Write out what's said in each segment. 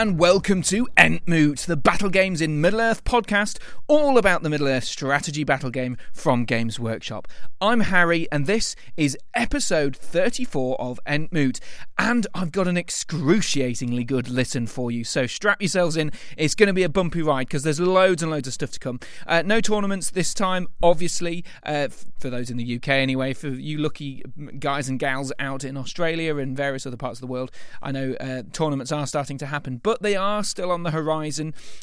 And welcome to Entmoot, the Battle Games in Middle Earth podcast, all about the Middle Earth strategy battle game from Games Workshop. I'm Harry, and this is episode 34 of Entmoot, and I've got an excruciatingly good listen for you. So strap yourselves in; it's going to be a bumpy ride because there's loads and loads of stuff to come. Uh, no tournaments this time, obviously, uh, for those in the UK anyway. For you lucky guys and gals out in Australia and various other parts of the world, I know uh, tournaments are starting to happen, but they are still on the horizon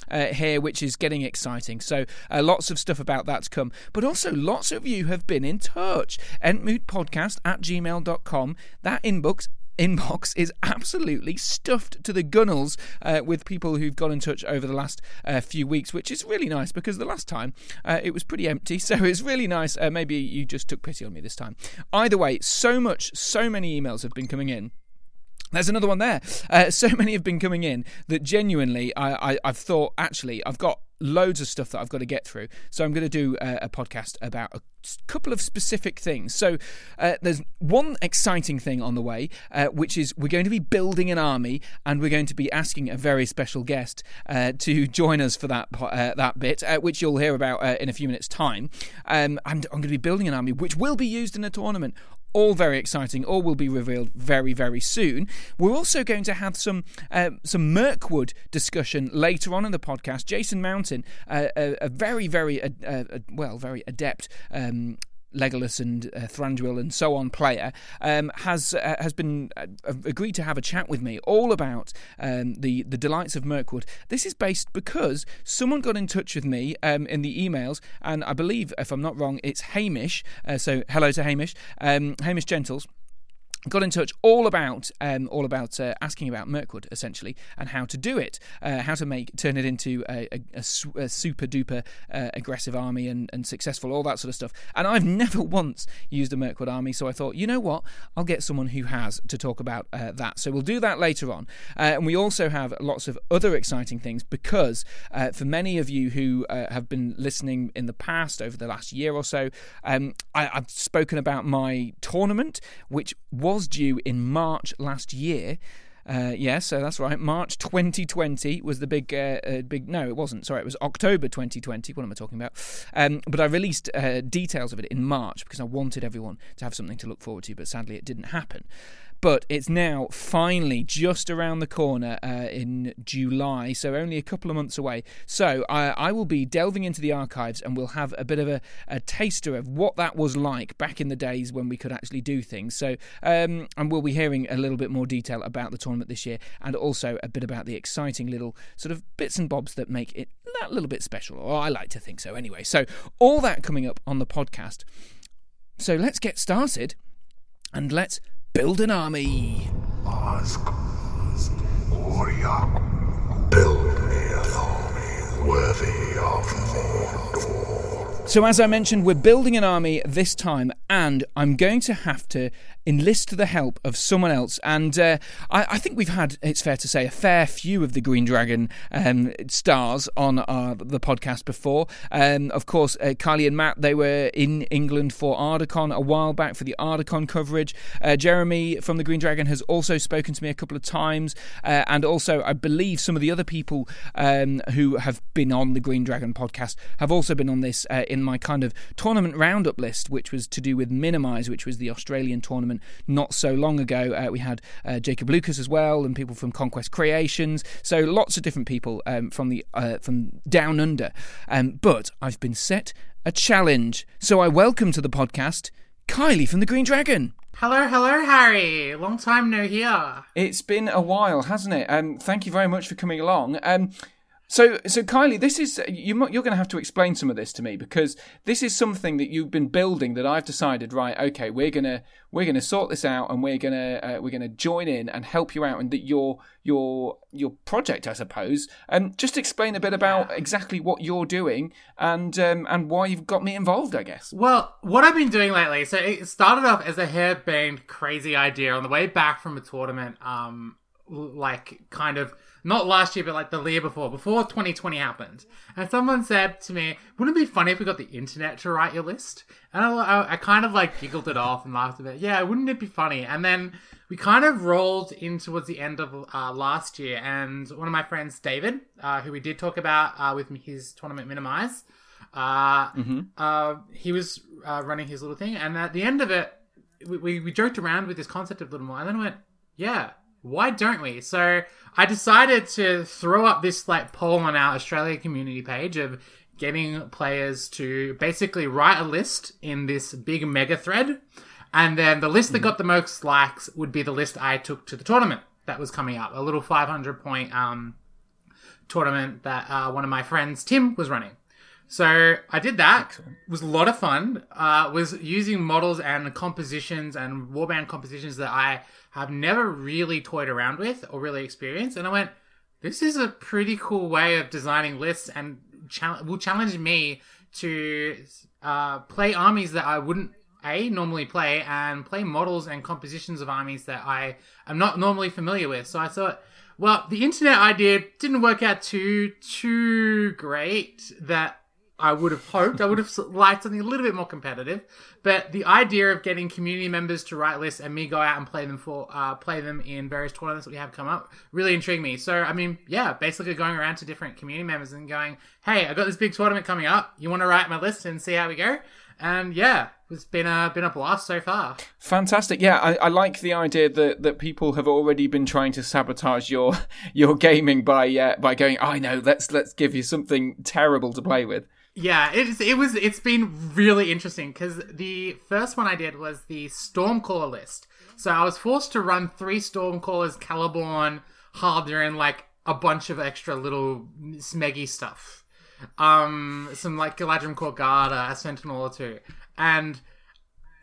uh, here, which is getting exciting. So uh, lots of stuff about that to come. But also, lots of you have been in touch. Entmootpodcast at gmail.com. That inbox inbox is absolutely stuffed to the gunnels uh, with people who've got in touch over the last uh, few weeks, which is really nice because the last time uh, it was pretty empty. So it's really nice. Uh, maybe you just took pity on me this time. Either way, so much, so many emails have been coming in. There's another one there. Uh, so many have been coming in that genuinely I, I, I've thought actually I've got loads of stuff that I've got to get through. So I'm going to do a, a podcast about a couple of specific things. So uh, there's one exciting thing on the way, uh, which is we're going to be building an army, and we're going to be asking a very special guest uh, to join us for that uh, that bit, uh, which you'll hear about uh, in a few minutes' time. Um, I'm, I'm going to be building an army which will be used in a tournament all very exciting. All will be revealed very, very soon. We're also going to have some uh, some Mirkwood discussion later on in the podcast. Jason Mountain, uh, a, a, very, very uh, uh well, very adept. Um, Legolas and uh, Thranduil and so on player um, has uh, has been uh, agreed to have a chat with me all about um, the the delights of Mirkwood. This is based because someone got in touch with me um, in the emails, and I believe, if I'm not wrong, it's Hamish. Uh, so hello to Hamish, um, Hamish Gentles got in touch all about um, all about uh, asking about Mirkwood essentially and how to do it, uh, how to make turn it into a, a, a, a super duper uh, aggressive army and, and successful, all that sort of stuff. And I've never once used a Mirkwood army, so I thought, you know what, I'll get someone who has to talk about uh, that. So we'll do that later on. Uh, and we also have lots of other exciting things because uh, for many of you who have been listening in the past over the last year or so, um, I, I've spoken about my tournament, which was was due in March last year. Uh, yes, so that's right. March 2020 was the big, uh, uh, big. No, it wasn't. Sorry, it was October 2020. What am I talking about? Um, but I released uh, details of it in March because I wanted everyone to have something to look forward to. But sadly, it didn't happen but it's now finally just around the corner uh, in July, so only a couple of months away. So I, I, will be delving into the archives and we'll have a bit of a, a, taster of what that was like back in the days when we could actually do things. So, um, and we'll be hearing a little bit more detail about the tournament this year and also a bit about the exciting little sort of bits and bobs that make it that little bit special, or I like to think so anyway. So, all that coming up on the podcast. So, let's get started and let's build an army. Ask, warrior, build me an army worthy of Mordor. So, as I mentioned, we're building an army this time, and I'm going to have to enlist the help of someone else. And uh, I, I, think we've had, it's fair to say, a fair few of the Green Dragon um, stars on our, the podcast before. Um, of course, uh, Kylie and Matt, they were in England for Ardacon a while back for the Ardacon coverage. Uh, Jeremy from the Green Dragon has also spoken to me a couple of times. Uh, and also, I believe some of the other people um, who have been on the Green Dragon podcast have also been on this uh, in my kind of tournament roundup list, which was to do with Minimise, which was the Australian tournament not so long ago. Uh, we had uh, Jacob Lucas as well, and people from Conquest Creations. So lots of different people um, from the uh, from down under. Um, but I've been set a challenge, so I welcome to the podcast Kylie from the Green Dragon. Hello, hello, Harry. Long time no hear. It's been a while, hasn't it? Um, thank you very much for coming along. Um, so, so Kylie, this is you, you're going to have to explain some of this to me because this is something that you've been building that I've decided. Right, okay, we're gonna we're gonna sort this out and we're gonna uh, we're gonna join in and help you out and that your your your project, I suppose. And um, just explain a bit about exactly what you're doing and um, and why you've got me involved. I guess. Well, what I've been doing lately. So it started off as a harebrained, crazy idea on the way back from a tournament. Um, like kind of not last year, but like the year before, before 2020 happened. And someone said to me, "Wouldn't it be funny if we got the internet to write your list?" And I, I, I kind of like giggled it off and laughed a bit. Yeah, wouldn't it be funny? And then we kind of rolled in towards the end of uh, last year, and one of my friends, David, uh, who we did talk about uh, with his tournament minimize, uh, uh, he was uh, running his little thing, and at the end of it, we, we, we joked around with this concept of little more, and then went, yeah, why don't we? So I decided to throw up this like poll on our Australia community page of getting players to basically write a list in this big mega thread, and then the list that got the most likes would be the list I took to the tournament that was coming up, a little 500 point um, tournament that uh, one of my friends Tim was running. So I did that. It was a lot of fun. Uh, was using models and compositions and warband compositions that I have never really toyed around with or really experienced. And I went, this is a pretty cool way of designing lists and chal- will challenge me to uh, play armies that I wouldn't a normally play and play models and compositions of armies that I am not normally familiar with. So I thought, well, the internet idea didn't work out too too great that I would have hoped. I would have liked something a little bit more competitive. But the idea of getting community members to write lists and me go out and play them for uh, play them in various tournaments that we have come up really intrigued me. So I mean, yeah, basically going around to different community members and going, "Hey, I got this big tournament coming up. You want to write my list and see how we go?" And yeah, it's been a been a blast so far. Fantastic. Yeah, I, I like the idea that, that people have already been trying to sabotage your your gaming by uh, by going, I know, let's let's give you something terrible to play with. Yeah, it's it was it's been really interesting because the first one I did was the Stormcaller list. So I was forced to run three Stormcallers, Celeborn, Haldren, like a bunch of extra little smeggy stuff. Um, some like Galadhrim Court Garda, a Sentinel or two, and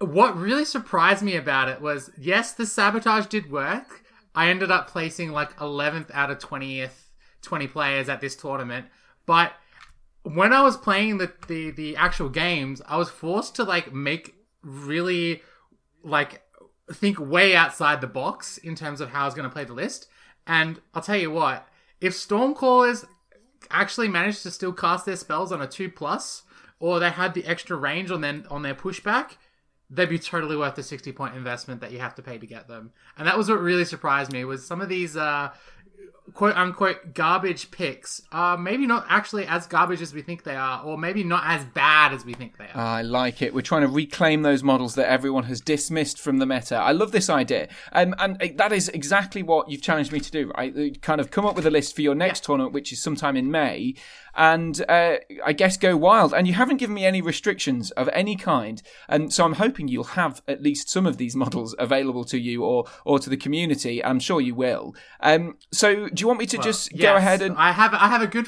what really surprised me about it was yes, the sabotage did work. I ended up placing like 11th out of 20th 20 players at this tournament, but when I was playing the, the the actual games, I was forced to like make really like think way outside the box in terms of how I was going to play the list. And I'll tell you what, if Stormcallers actually managed to still cast their spells on a two plus, or they had the extra range on their on their pushback, they'd be totally worth the sixty point investment that you have to pay to get them. And that was what really surprised me was some of these uh, quote unquote garbage picks are maybe not actually as garbage as we think they are, or maybe not as bad as we think they are. I like it. We're trying to reclaim those models that everyone has dismissed from the meta. I love this idea. Um, and that is exactly what you've challenged me to do, right? Kind of come up with a list for your next yeah. tournament, which is sometime in May, and uh, I guess go wild. And you haven't given me any restrictions of any kind, and so I'm hoping you'll have at least some of these models available to you or or to the community. I'm sure you will. Um, so do you want me to well, just yes, go ahead and I have I have a good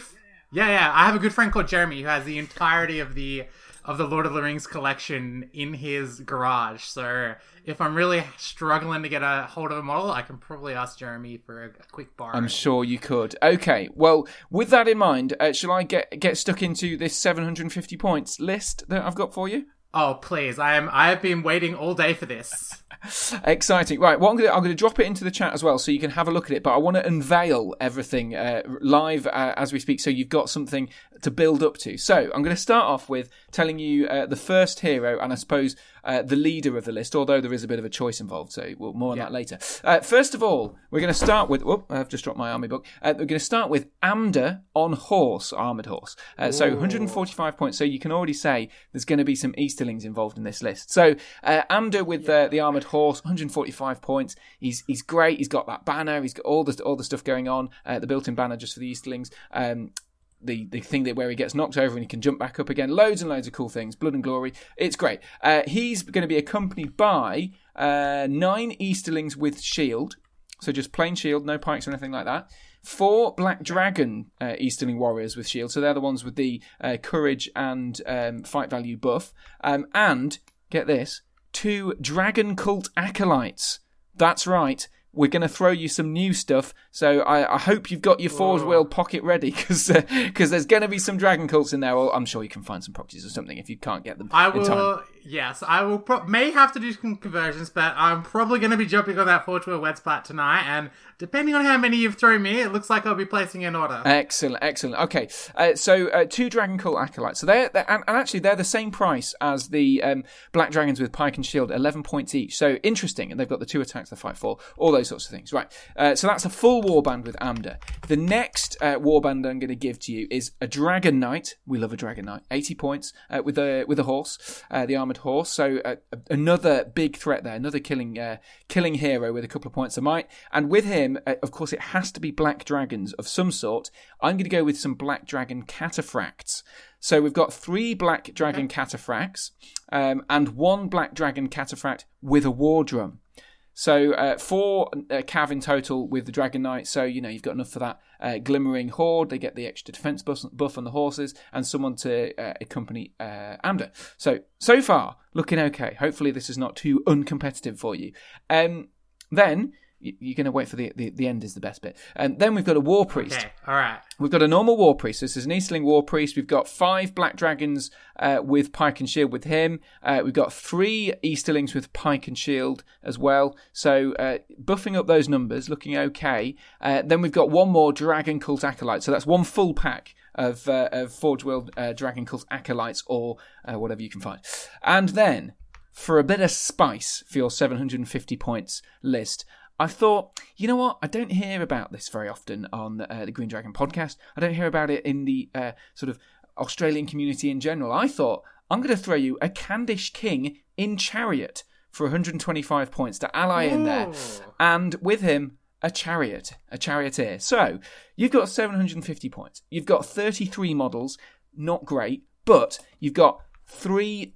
yeah yeah I have a good friend called Jeremy who has the entirety of the of the Lord of the Rings collection in his garage. So if I'm really struggling to get a hold of a model, I can probably ask Jeremy for a, quick bar. I'm sure you could. Okay, well, with that in mind, uh, shall I get get stuck into this 750 points list that I've got for you? Oh please! I am. I have been waiting all day for this. Exciting, right? Well, I'm going, to, I'm going to drop it into the chat as well, so you can have a look at it. But I want to unveil everything uh, live uh, as we speak, so you've got something to build up to. So I'm going to start off with telling you uh, the first hero, and I suppose uh, the leader of the list, although there is a bit of a choice involved. So we'll, more on yeah. that later. Uh, first of all, we're going to start with. Whoop, I've just dropped my army book. Uh, we're going to start with Amdur on horse, armored horse. Uh, so 145 points. So you can already say there's going to be some Easterlings involved in this list. So uh, Amdur with yeah. the armored horse, 145 points. He's he's great. He's got that banner. He's got all the all the stuff going on. Uh, the built-in banner just for the Easterlings. Um, the the thing that where he gets knocked over and he can jump back up again. Loads and loads of cool things. Blood and glory. It's great. Uh, he's going to be accompanied by uh, nine Easterlings with shield. So just plain shield, no pikes or anything like that. Four Black Dragon uh, Easterling warriors with shield. So they're the ones with the uh, courage and um, fight value buff. Um, and get this, two Dragon Cult acolytes. That's right we're going to throw you some new stuff. So I, I hope you've got your Forge World pocket ready because uh, there's going to be some Dragon Cults in there. Or I'm sure you can find some proxies or something if you can't get them. I will. Yes, I will. Pro- may have to do some conversions, but I'm probably going to be jumping on that World web splat tonight. And depending on how many you've thrown me, it looks like I'll be placing an order. Excellent, excellent. Okay, uh, so uh, two Dragon Cult acolytes. So they're, they're and, and actually they're the same price as the um, Black Dragons with Pike and Shield, eleven points each. So interesting, and they've got the two attacks they fight for, all those sorts of things. Right. Uh, so that's a full warband with Amdur. The next uh, warband I'm going to give to you is a Dragon Knight. We love a Dragon Knight. Eighty points uh, with a with a horse, uh, the horse. So uh, another big threat there, another killing uh, killing hero with a couple of points of might. And with him, uh, of course, it has to be black dragons of some sort. I'm going to go with some black dragon cataphracts. So we've got three black dragon cataphracts um, and one black dragon cataphract with a war drum. So uh, four uh, cav in total with the Dragon Knight. So you know you've got enough for that uh, glimmering horde. They get the extra defense buff, on the horses and someone to uh, accompany uh, Amdur. So so far looking okay. Hopefully this is not too uncompetitive for you. Um, then you're going to wait for the, the, the end is the best bit. And then we've got a war priest. Okay, all right. We've got a normal war priest. This is an Easterling war priest. We've got five black dragons uh, with pike and shield with him. Uh, we've got three Easterlings with pike and shield as well. So uh, buffing up those numbers, looking okay. Uh, then we've got one more dragon cult acolyte. So that's one full pack of, uh, of Forge World uh, dragon cult acolytes or whatever you can find. And then for a bit of spice for your 750 points list. I thought, you know what? I don't hear about this very often on uh, the Green Dragon podcast. I don't hear about it in the uh, sort of Australian community in general. I thought I'm going to throw you a Khandish King in Chariot for 125 points to ally in there, and with him a chariot, a charioteer. So you've got 750 points. You've got 33 models, not great, but you've got three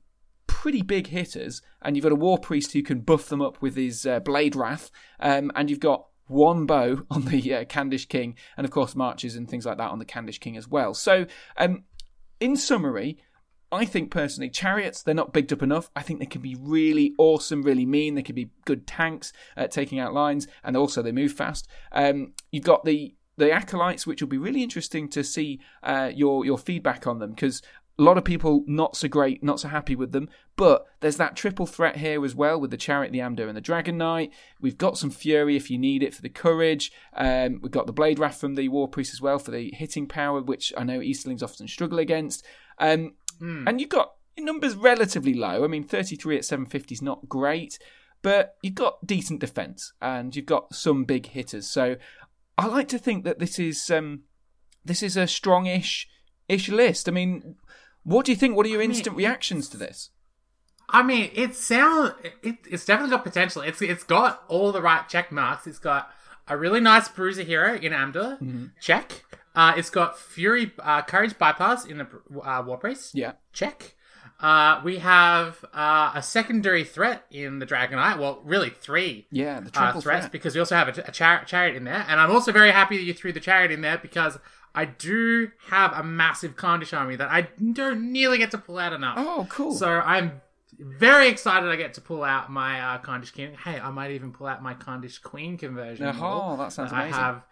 pretty big hitters, and you've got a War Priest who can buff them up with his uh, Blade Wrath, um, and you've got one bow on the uh, Khandish King, and of course marches and things like that on the Khandish King as well. So, um, in summary, I think personally, chariots, they're not bigged up enough. I think they can be really awesome, really mean. They can be good tanks at taking out lines, and also they move fast. Um, you've got the the acolytes, which will be really interesting to see uh, your your feedback on them because a lot of people not so great, not so happy with them. But there's that triple threat here as well with the Chariot, the Amdur, and the Dragon Knight. We've got some Fury if you need it for the Courage. Um, we've got the Blade Wrath from the War Priest as well for the hitting power, which I know Easterlings often struggle against. Um, mm. And you've got numbers relatively low. I mean, 33 at 750 is not great, but you've got decent defense and you've got some big hitters. So I like to think that this is um, this is a strongish ish list. I mean, what do you think? What are your instant mean, reactions to this? I mean, it sounds it, it's definitely got potential. It's it's got all the right check marks. It's got a really nice bruiser hero in Amda. Mm-hmm. Check. Uh, it's got Fury uh, Courage bypass in the uh, War Priest. Yeah. Check. Uh, we have uh, a secondary threat in the Dragon Knight. Well, really three. Yeah, the uh, triple threats threat. because we also have a, a char- chariot in there, and I'm also very happy that you threw the chariot in there because I do have a massive Khandish army that I don't nearly get to pull out enough. Oh, cool. So I'm very excited I get to pull out my uh, Khandish King. Hey, I might even pull out my Khandish Queen conversion. Oh, that sounds amazing. I have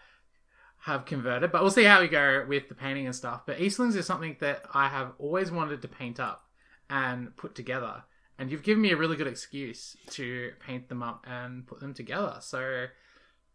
have converted, but we'll see how we go with the painting and stuff. But Eastlings is something that I have always wanted to paint up and put together, and you've given me a really good excuse to paint them up and put them together. So,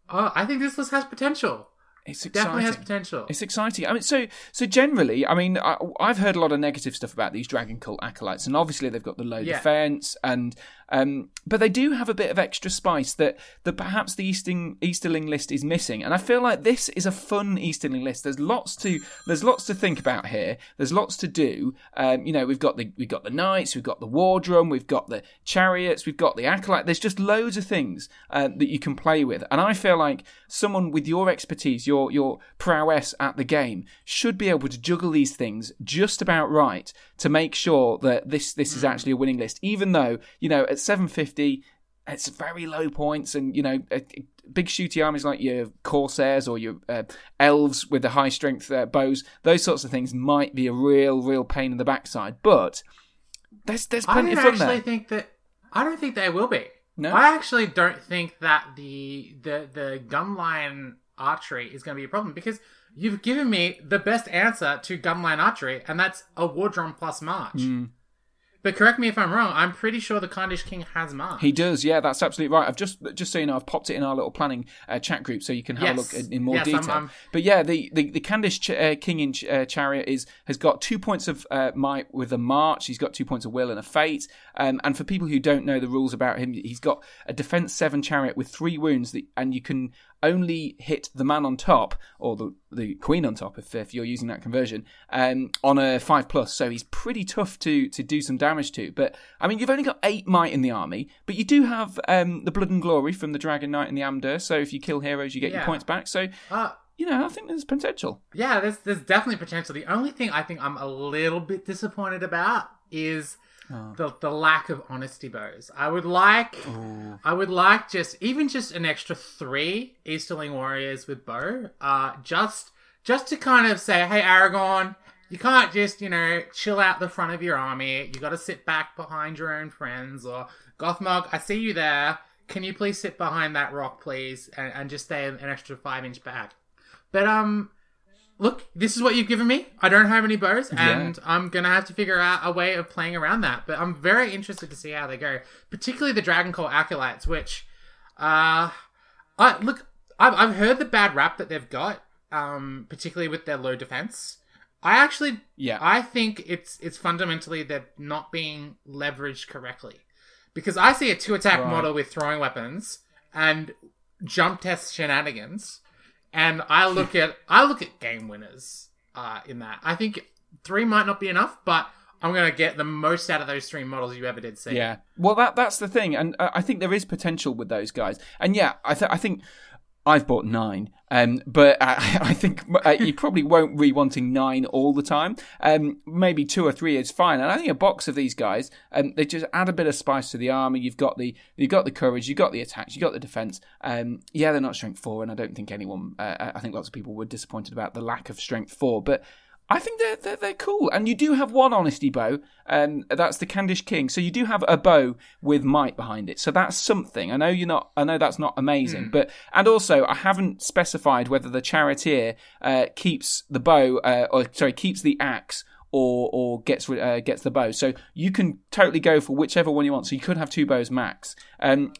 oh, I think this list has potential. It's exciting. Definitely has potential. It's exciting. I mean, so so generally, I mean, I, have heard a lot of negative stuff about these Dragon Cult acolytes, and obviously they've got the low yeah. defense, and um, but they do have a bit of extra spice that that perhaps the Easting, Easterling list is missing. And I feel like this is a fun Easterling list. There's lots to there's lots to think about here. There's lots to do. Um, you know, we've got the we've got the knights, we've got the war drum, we've got the chariots, we've got the acolyte. There's just loads of things uh, that you can play with, and I feel like someone with your expertise, your your prowess at the game, should be able to juggle these things just about right to make sure that this this is hmm. actually a winning list. Even though you know at 750 it's very low points, and you know big shooty armies like your corsairs or your uh, elves with the high strength uh, bows, those sorts of things might be a real real pain in the backside. But there's there's plenty I of fun actually there. think that I don't think they will be. No, I actually don't think that the the the gunline archery is going to be a problem because you've given me the best answer to gunline archery, and that's a war drum plus march. Mm. But correct me if I'm wrong. I'm pretty sure the Khandish King has Mars. He does, yeah, that's absolutely right. I've just just so you know, I've popped it in our little planning uh, chat group so you can have Yes. a look in, in more Yes, I'm- detail. I'm- But yeah, the the, the Candice Ch- uh, King in Ch- uh, Chariot is has got two points of uh, might with a march. He's got two points of will and a fate. Um, and for people who don't know the rules about him, he's got a defense seven chariot with three wounds, that, and you can only hit the man on top or the the queen on top if, if you're using that conversion um, on a five plus. So he's pretty tough to to do some damage to. But I mean, you've only got eight might in the army, but you do have um, the blood and glory from the Dragon Knight and the Amdur. So if you kill heroes, you get your points back. So Uh, you know, I think there's potential. Yeah, there's there's definitely potential. The only thing I think I'm a little bit disappointed about is Oh. the the lack of honesty bows. I would like I would like just even just an extra three Easterling warriors with bow. Uh just just to kind of say, hey Aragorn, you can't just, you know, chill out the front of your army. You gotta sit back behind your own friends or Gothmog, I see you there. Can you please sit behind that rock, please, and, and just stay an extra five inch back? But um, look, this is what you've given me. I don't have any bows, and I'm gonna have to figure out a way of playing around that. But I'm very interested to see how they go, particularly the Dragon Cult acolytes, which, uh, I look, I've I've heard the bad rap that they've got, um, particularly with their low defense. I actually, Yeah. I think it's it's fundamentally they're not being leveraged correctly, because I see a two attack Right. model with throwing weapons and jump test shenanigans, and I look at I look at game winners uh, in that. I think three might not be enough, but I'm gonna get the most out of those three models you ever did see. Yeah. Well, that that's the thing, and uh, I think there is potential with those guys. And yeah, I th- I think I've bought nine, um, but I, I think uh, you probably won't be wanting nine all the time. Um, maybe two or three is fine. And I think a box of these guys, um, they just add a bit of spice to the army. You've got the you've got the courage, you've got the attacks, you've got the defense. Um, yeah, they're not strength four, and I don't think anyone. Uh, I think lots of people were disappointed about the lack of strength four, but. I think they're, they're they're cool, and you do have one honesty bow, and that's the Khandish King. So you do have a bow with might behind it. So that's something. I know you're not. I know that's not amazing, but and also I haven't specified whether the charioteer uh, keeps the bow, uh, or sorry, keeps the axe. Or, or gets uh, gets the bow, so you can totally go for whichever one you want. So you could have two bows max. Um,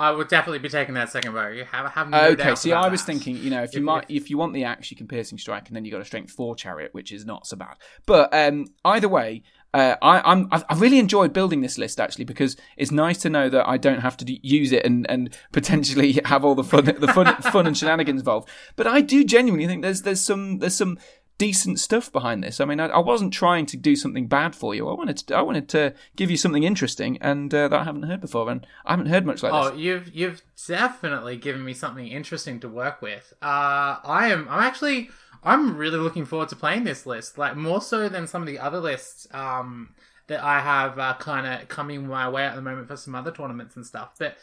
I would definitely be taking that second bow. You have have no okay, doubts see, I was that. thinking, you know, if you might, if you want the axe, you can piercing strike, and then you got a strength four chariot, which is not so bad. But um, either way, uh, I, I'm I've, I really enjoyed building this list actually because it's nice to know that I don't have to d- use it and, and potentially have all the fun the fun fun and shenanigans involved. But I do genuinely think there's there's some there's some decent stuff behind this. I mean, I, I wasn't trying to do something bad for you. I wanted to, I wanted to give you something interesting and uh, that I haven't heard before, and I haven't heard much like Oh, this. you've you've definitely given me something interesting to work with. Uh, I am I'm actually I'm really looking forward to playing this list, like more so than some of the other lists um, that I have uh, kind of coming my way at the moment for some other tournaments and stuff. But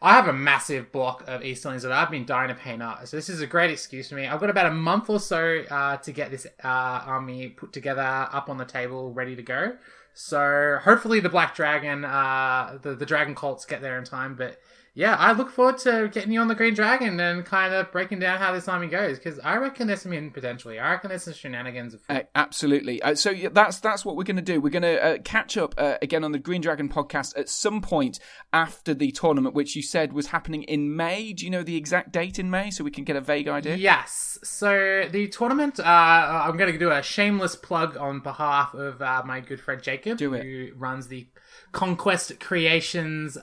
I have a massive block of Easterlings that I've been dying to paint up. So this is a great excuse for me. I've got about a month or so uh, to get this uh, army put together, up on the table, ready to go. So hopefully the Black Dragon, uh, the the Dragon Cults get there in time. But yeah, I look forward to getting you on the Green Dragon and kind of breaking down how this army goes because I reckon there's some hidden potential here. I reckon there's some shenanigans. Of Uh, absolutely. Uh, so yeah, that's that's what we're going to do. We're going to uh, catch up uh, again on the Green Dragon podcast at some point after the tournament, which you said was happening in May. Do you know the exact date in May, so we can get a vague idea? Yes. So the tournament, uh, I'm going to do a shameless plug on behalf of uh, my good friend Jacob, who runs the Conquest Creations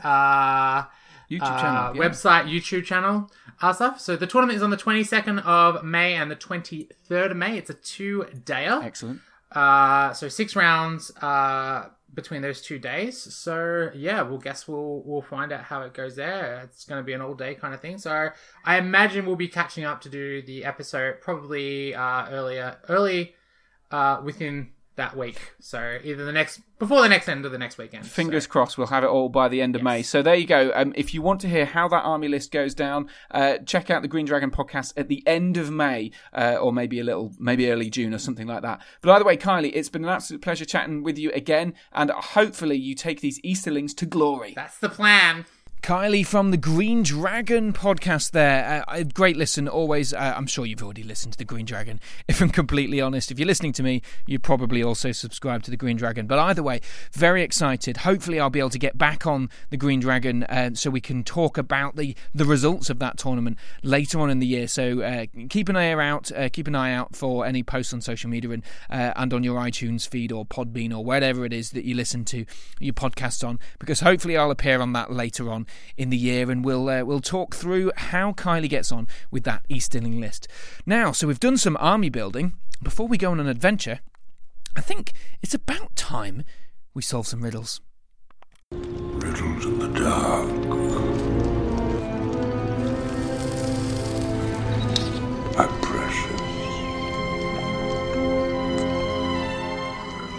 YouTube uh, channel, yeah. website, YouTube channel, uh, stuff. So the tournament is on the 22nd of May and the 23rd of May. It's a two-dayer. Excellent. Uh, so six rounds uh, between those two days. So yeah, we'll guess we'll we'll find out how it goes there. It's going to be an all day kind of thing. So I imagine we'll be catching up to do the episode probably uh, earlier, early uh, within that week. So either the next before the next end of the next weekend. Fingers crossed, we'll have it all by the end of May. So there you go. Um, if you want to hear how that army list goes down, uh, check out the Green Dragon podcast at the end of May, uh, or maybe a little, maybe early June or something like that. But either way, Kylie, it's been an absolute pleasure chatting with you again, and hopefully you take these Easterlings to glory. That's the plan. Kylie from the Green Dragon podcast there. Uh, great listen, always. Uh, I'm sure you've already listened to the Green Dragon. If I'm completely honest, if you're listening to me, you probably also subscribe to the Green Dragon. But either way, very excited. Hopefully, I'll be able to get back on the Green Dragon uh, so we can talk about the, the results of that tournament later on in the year. So uh, keep an eye out. Uh, keep an eye out for any posts on social media and uh, and on your iTunes feed or Podbean or whatever it is that you listen to your podcast on, because hopefully I'll appear on that later on in the year, and we'll uh, we'll talk through how Kylie gets on with that Easterling list. Now, so we've done some army building. Before we go on an adventure, I think it's about time we solve some riddles. Riddles in the dark. Are precious.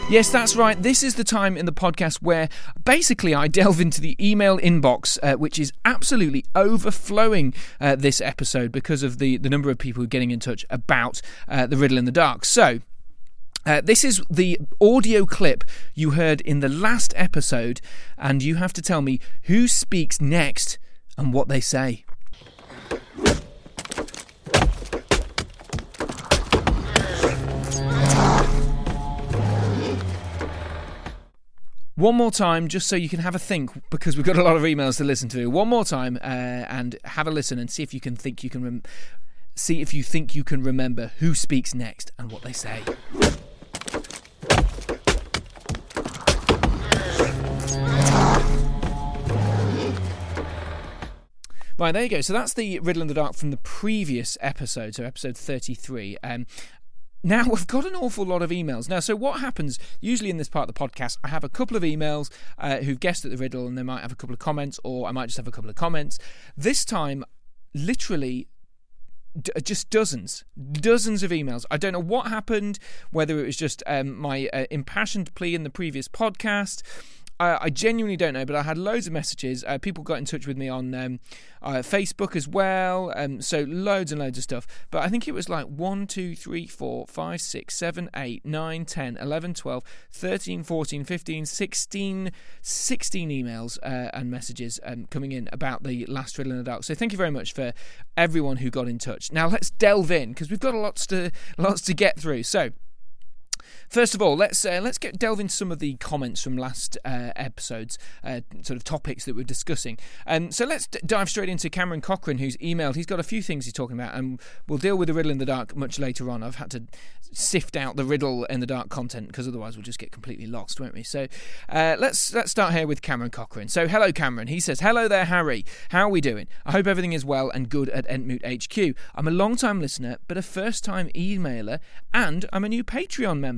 Yes, that's right. This is the time in the podcast where basically I delve into the email inbox, uh, which is absolutely overflowing uh, this episode because of the, the number of people who are getting in touch about uh, the riddle in the dark. So, uh, this is the audio clip you heard in the last episode, and you have to tell me who speaks next and what they say. One more time, just so you can have a think, because we've got a lot of emails to listen to. One more time, uh, and have a listen and see if you can think you can rem- see if you think you can remember who speaks next and what they say. Right, there you go. So that's the Riddle in the Dark from the previous episode, so episode 33. Um, now we've got an awful lot of emails. Now, so what happens usually in this part of the podcast? I have a couple of emails uh, who've guessed at the riddle, and they might have a couple of comments, or I might just have a couple of comments. This time, literally d- just dozens, dozens of emails. I don't know what happened, whether it was just um, my uh, impassioned plea in the previous podcast. I, I genuinely don't know, but I had loads of messages. Uh, people got in touch with me on um, uh, Facebook as well. Um, so loads and loads of stuff. But I think it was like 1, 2, 3, 4, 5, 6, 7, 8, 9, 10, 11, 12, 13, 14, 15, 16, 16 emails uh, and messages um, coming in about the last Riddle in the Dark. So thank you very much for everyone who got in touch. Now let's delve in because we've got lots to lots to get through. So. First of all, let's uh, let's get delve into some of the comments from last uh, episodes, uh, sort of topics that we're discussing. Um, so let's d- dive straight into Cameron Cochran, who's emailed. He's got a few things he's talking about, and we'll deal with the riddle in the dark much later on. I've had to sift out the riddle in the dark content because otherwise we'll just get completely lost, won't we? So uh, let's let's start here with Cameron Cochran. So hello, Cameron. He says, "Hello there, Harry. How are we doing? I hope everything is well and good at Entmoot HQ. I'm a long-time listener, but a first-time emailer, and I'm a new Patreon member.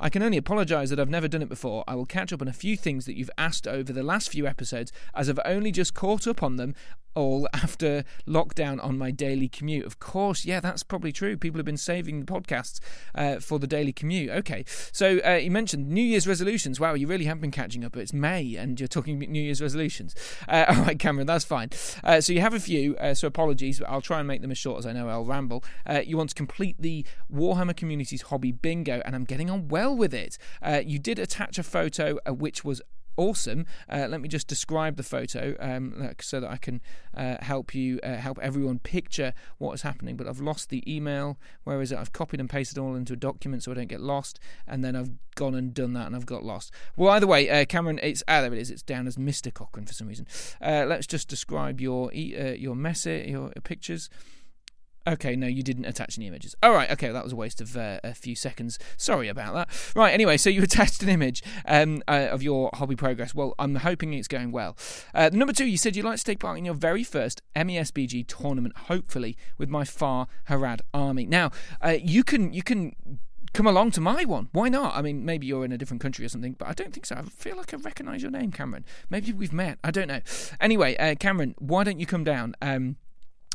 I can only apologise that I've never done it before. I will catch up on a few things that you've asked over the last few episodes, as I've only just caught up on them all after lockdown on my daily commute. Of course, yeah, that's probably true. People have been saving the podcasts uh, for the daily commute. Okay, so uh, you mentioned New Year's resolutions. Wow, you really have been catching up. It's May and you're talking New Year's resolutions. Uh, all right, Cameron, that's fine. Uh, so you have a few, uh, so apologies, but I'll try and make them as short as I know I'll ramble. Uh, you want to complete the Warhammer community's Hobby Bingo, and I'm getting on well with it. you did attach a photo, which was awesome. Uh, let me just describe the photo um, so that I can uh, help you, uh, help everyone picture what is happening. But I've lost the email. Where is it? I've copied and pasted all into a document so I don't get lost. And then I've gone and done that and I've got lost. Well, either way, uh, Cameron, it's ah, there it is. It's down as Mr. Cochran for some reason. Uh, let's just describe your uh, your message, your pictures. Okay, no, you didn't attach any images. All right, okay, that was a waste of uh, a few seconds. Sorry about that. Right, anyway, so you attached an image um, uh, of your hobby progress. Well, I'm hoping it's going well. Uh, number two, you said you'd like to take part in your very first MESBG tournament, hopefully with my Far Harad army. Now, uh, you can you can come along to my one. Why not? I mean, maybe you're in a different country or something, but I don't think so. I feel like I recognise your name, Cameron. Maybe we've met. I don't know. Anyway, uh, Cameron, why don't you come down? Um,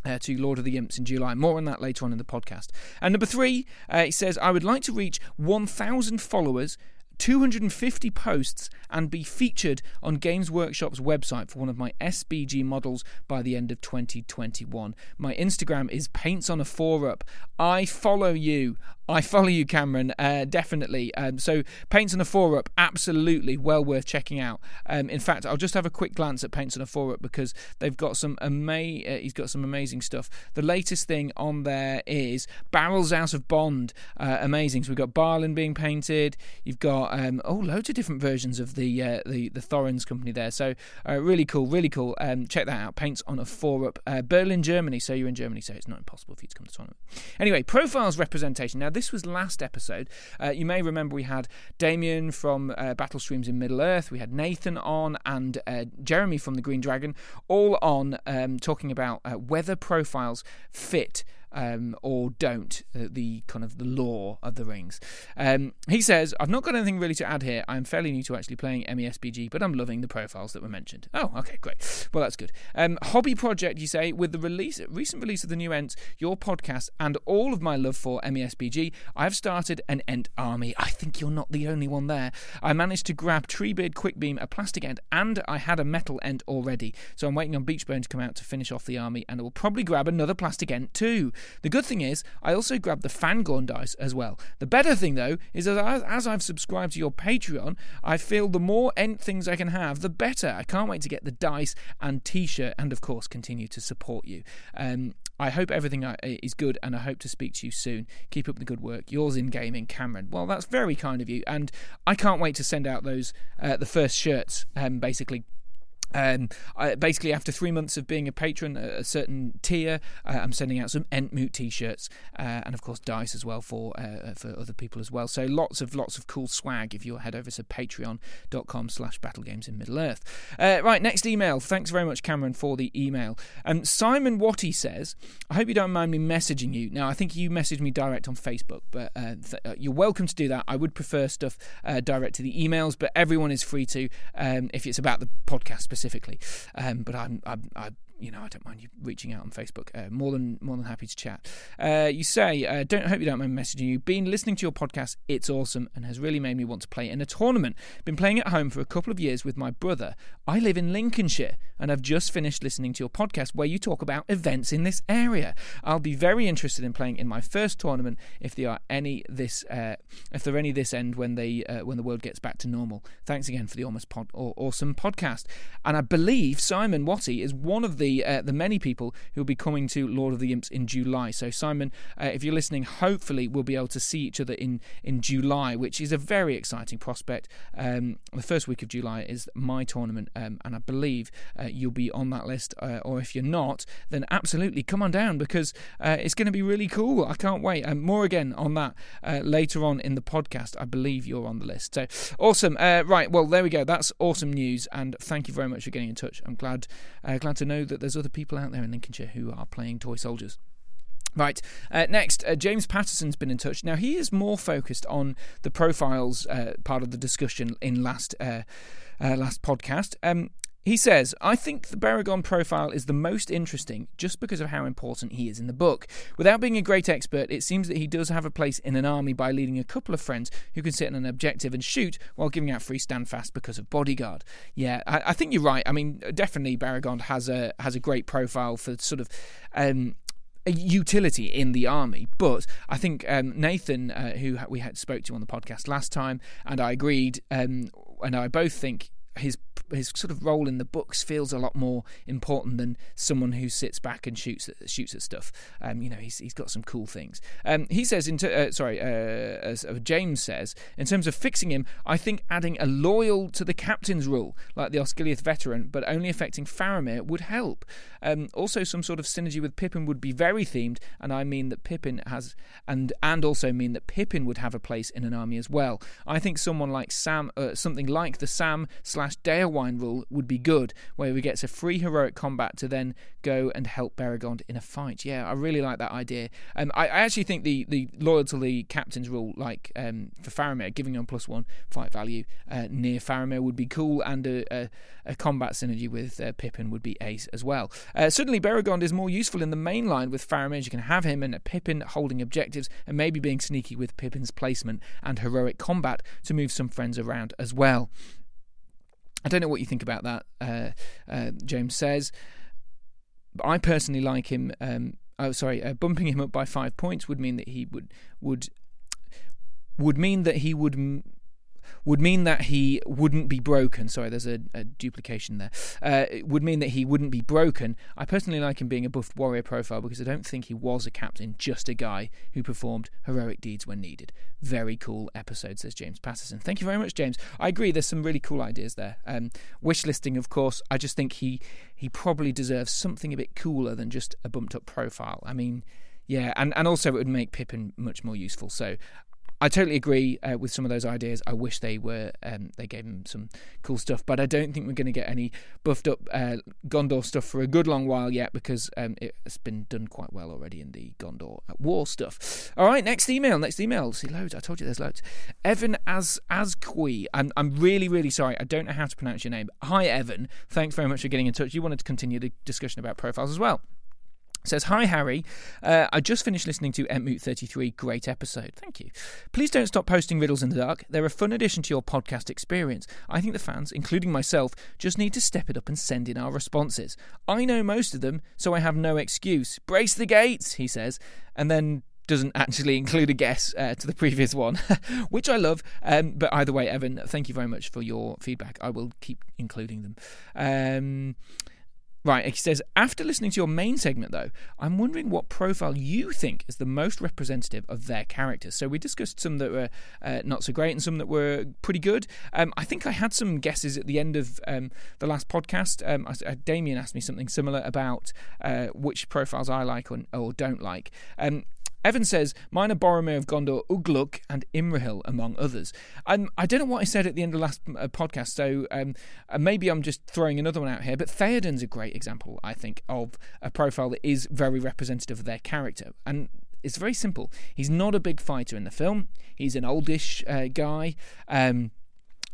uh, to Lord of the Imps in July. More on that later on in the podcast. And number three, uh, he says, I would like to reach 1,000 followers 250 posts and be featured on Games Workshop's website for one of my SBG models by the end of 2021. My Instagram is paints on a four up. I follow you. I follow you, Cameron. Uh, definitely. Um, so, Paints on a Four Up, absolutely well worth checking out. Um, in fact, I'll just have a quick glance at Paints on a Four Up because they've got some ama- uh, He's got some amazing stuff. The latest thing on there is Barrels Out of Bond. Uh, amazing. So we've got Balin being painted. You've got um, oh, loads of different versions of the uh, the the Thorin's company there. So uh, really cool, really cool. Um, check that out. Paints on a Four Up, uh, Berlin, Germany. So you're in Germany, so it's not impossible for you to come to the tournament. Anyway, profiles representation. Now this was last episode. Uh, you may remember we had Damien from uh, Battle Streams in Middle Earth. We had Nathan on and uh, Jeremy from the Green Dragon, all on um, talking about uh, whether profiles fit um, or don't uh, the kind of the law of the rings. Um, he says, "I've not got anything really to add here. I'm fairly new to actually playing MESBG, but I'm loving the profiles that were mentioned. Oh, okay, great. Well, that's good. Um, hobby project, you say, with the release, recent release of the new Ents, your podcast, and all of my love for MESBG, I've started an Ent army. I think you're not the only one there. I managed to grab Treebeard Quickbeam, a plastic Ent, and I had a metal Ent already. So I'm waiting on Beechbone to come out to finish off the army, and I will probably grab another plastic Ent too. The good thing is, I also grabbed the Fangorn dice as well. The better thing, though, is that as, as I've subscribed to your Patreon, I feel the more Ent things I can have, the better. I can't wait to get the dice and t shirt, and of course, continue to support you. Um, I hope everything uh, is good, and I hope to speak to you soon. Keep up the good work. Yours in gaming, Cameron. Well, that's very kind of you, and I can't wait to send out those uh, the first shirts. Um, basically um, I, basically, after three months of being a patron at a certain tier, uh, I'm sending out some Entmoot t-shirts uh, and, of course, dice as well for uh, for other people as well. So lots of lots of cool swag if you head over to Patreon.com/slash BattleGames in Middle Earth. Uh, right, next email. Thanks very much, Cameron, for the email. Um, Simon Watty says, "I hope you don't mind me messaging you." Now, I think you messaged me direct on Facebook, but uh, th- uh, you're welcome to do that. I would prefer stuff direct to the emails, but everyone is free to um, if it's about the podcast specifically specifically. Um, but I'm, I'm, I you know, I don't mind you reaching out on Facebook. Uh, more than more than happy to chat. Uh, you say, uh, don't hope you don't mind messaging you. Been listening to your podcast, it's awesome, and has really made me want to play in a tournament. Been playing at home for a couple of years with my brother. I live in Lincolnshire, and I've just finished listening to your podcast where you talk about events in this area. I'll be very interested in playing in my first tournament if there are any this uh, if there are any this end when they uh, when the world gets back to normal. Thanks again for the almost pod- awesome podcast. And I believe Simon Watty is one of the the uh, the many people who will be coming to Lord of the Imps in July. So Simon, uh, if you're listening, hopefully we'll be able to see each other in in July, which is a very exciting prospect. Um, the first week of July is my tournament, um, and I believe uh, you'll be on that list. Uh, or if you're not, then absolutely come on down because uh, it's going to be really cool. I can't wait. Um, more again on that uh, later on in the podcast. I believe you're on the list. So awesome. right. Well, there we go. That's awesome news, and thank you very much for getting in touch. I'm glad glad to know that that there's other people out there in Lincolnshire who are playing toy soldiers. Right. Uh, next, uh, James Patterson's been in touch. Now, he is more focused on the profiles uh, part of the discussion in last uh, uh, last podcast. Um, he says, I think the Beregond profile is the most interesting just because of how important he is in the book. Without being a great expert, it seems that he does have a place in an army by leading a couple of friends who can sit on an objective and shoot while giving out free stand fast because of bodyguard. Yeah, I, I think you're right. I mean, definitely Beregond has a has a great profile for sort of um, utility in the army. But I think um, Nathan, uh, who we had spoke to on the podcast last time, and I agreed, um, and I both think his his sort of role in the books feels a lot more important than someone who sits back and shoots at, shoots at stuff. Um, you know, he's he's got some cool things. Um, he says, in uh, sorry, uh, as uh, James says, in terms of fixing him, I think adding a loyal to the captain's rule, like the Osgiliath veteran, but only affecting Faramir, would help. Um, also, some sort of synergy with Pippin would be very themed, and I mean that Pippin has, and and also mean that Pippin would have a place in an army as well. I think someone like Sam, uh, something like the Sam slash Daelwyne rule would be good, where he gets a free heroic combat to then go and help Beregond in a fight. Yeah, I really like that idea. Um, I, I actually think the the loyal to the captain's rule, like um, for Faramir, giving him plus one fight value uh, near Faramir would be cool, and a, a, a combat synergy with uh, Pippin would be ace as well. Uh, suddenly, Beregond is more useful in the main line with Faramir. You can have him and a Pippin holding objectives and maybe being sneaky with Pippin's placement and heroic combat to move some friends around as well. I don't know what you think about that, uh, uh, James says. But I personally like him. Um, oh, sorry, uh, bumping him up by five points would mean that he would would would mean that he would m- would mean that he wouldn't be broken. Sorry, there's a, a duplication there. Uh, would mean that he wouldn't be broken. I personally like him being a buffed warrior profile because I don't think he was a captain, just a guy who performed heroic deeds when needed. Very cool episode, says James Patterson. Thank you very much, James. I agree. There's some really cool ideas there. Um, wish listing, of course. I just think he he probably deserves something a bit cooler than just a bumped up profile. I mean. Yeah, and, and also it would make Pippin much more useful. So I totally agree uh, with some of those ideas. I wish they were um, they gave him some cool stuff, but I don't think we're going to get any buffed up uh, Gondor stuff for a good long while yet because um, it's been done quite well already in the Gondor at War stuff. All right, next email. Next email. See loads. I told you there's loads. Evan as Asqui. I'm I'm really really sorry. I don't know how to pronounce your name. Hi Evan. Thanks very much for getting in touch. You wanted to continue the discussion about profiles as well says hi harry. Uh, i just finished listening to Entmoot 33 great episode. Thank you. Please don't stop posting riddles in the dark. They're a fun addition to your podcast experience. I think the fans including myself just need to step it up and send in our responses. I know most of them so i have no excuse. Brace the gates he says and then doesn't actually include a guess uh, to the previous one, which I love. Um, but either way, Evan, thank you very much for your feedback. I will keep including them. Um, Right, he says, after listening to your main segment, though, I'm wondering what profile you think is the most representative of their characters. So we discussed some that were uh, not so great and some that were pretty good. Um, I think I had some guesses at the end of um, the last podcast. Um, I, uh, Damien asked me something similar about uh, which profiles I like or, or don't like. Um, Evan says, mine are Boromir of Gondor, Ugluk, and Imrahil, among others. Um, I don't know what I said at the end of the last uh, podcast, so um, uh, maybe I'm just throwing another one out here, but Theoden's a great example, I think, of a profile that is very representative of their character. And it's very simple. He's not a big fighter in the film, he's an oldish uh, guy. Um,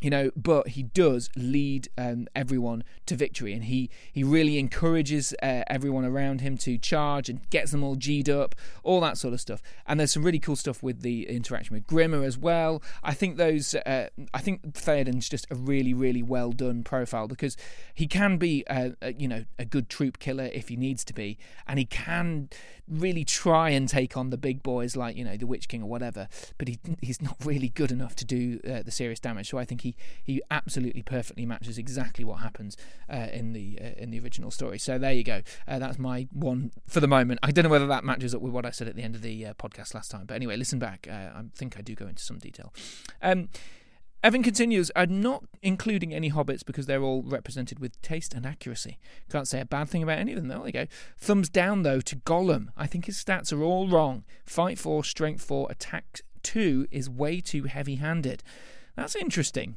you know, but he does lead um, everyone to victory, and he he really encourages uh, everyone around him to charge and gets them all g'd up, all that sort of stuff. And there's some really cool stuff with the interaction with Grima as well. I think those, uh, I think Theoden's just a really really well done profile because he can be, a, a, you know, a good troop killer if he needs to be, and he can really try and take on the big boys like you know the Witch King or whatever, but he he's not really good enough to do uh, the serious damage. So I think he he absolutely perfectly matches exactly what happens uh, in the uh, in the original story. So there you go. Uh, that's my one for the moment. I don't know whether that matches up with what I said at the end of the uh, podcast last time, but anyway, listen back. Uh, I think I do go into some detail. Um, Evan continues, I'm not including any hobbits because they're all represented with taste and accuracy. Can't say a bad thing about any of them, there we go. Thumbs down, though, to Gollum. I think his stats are all wrong. Fight 4, Strength 4, Attack 2 is way too heavy handed. That's interesting.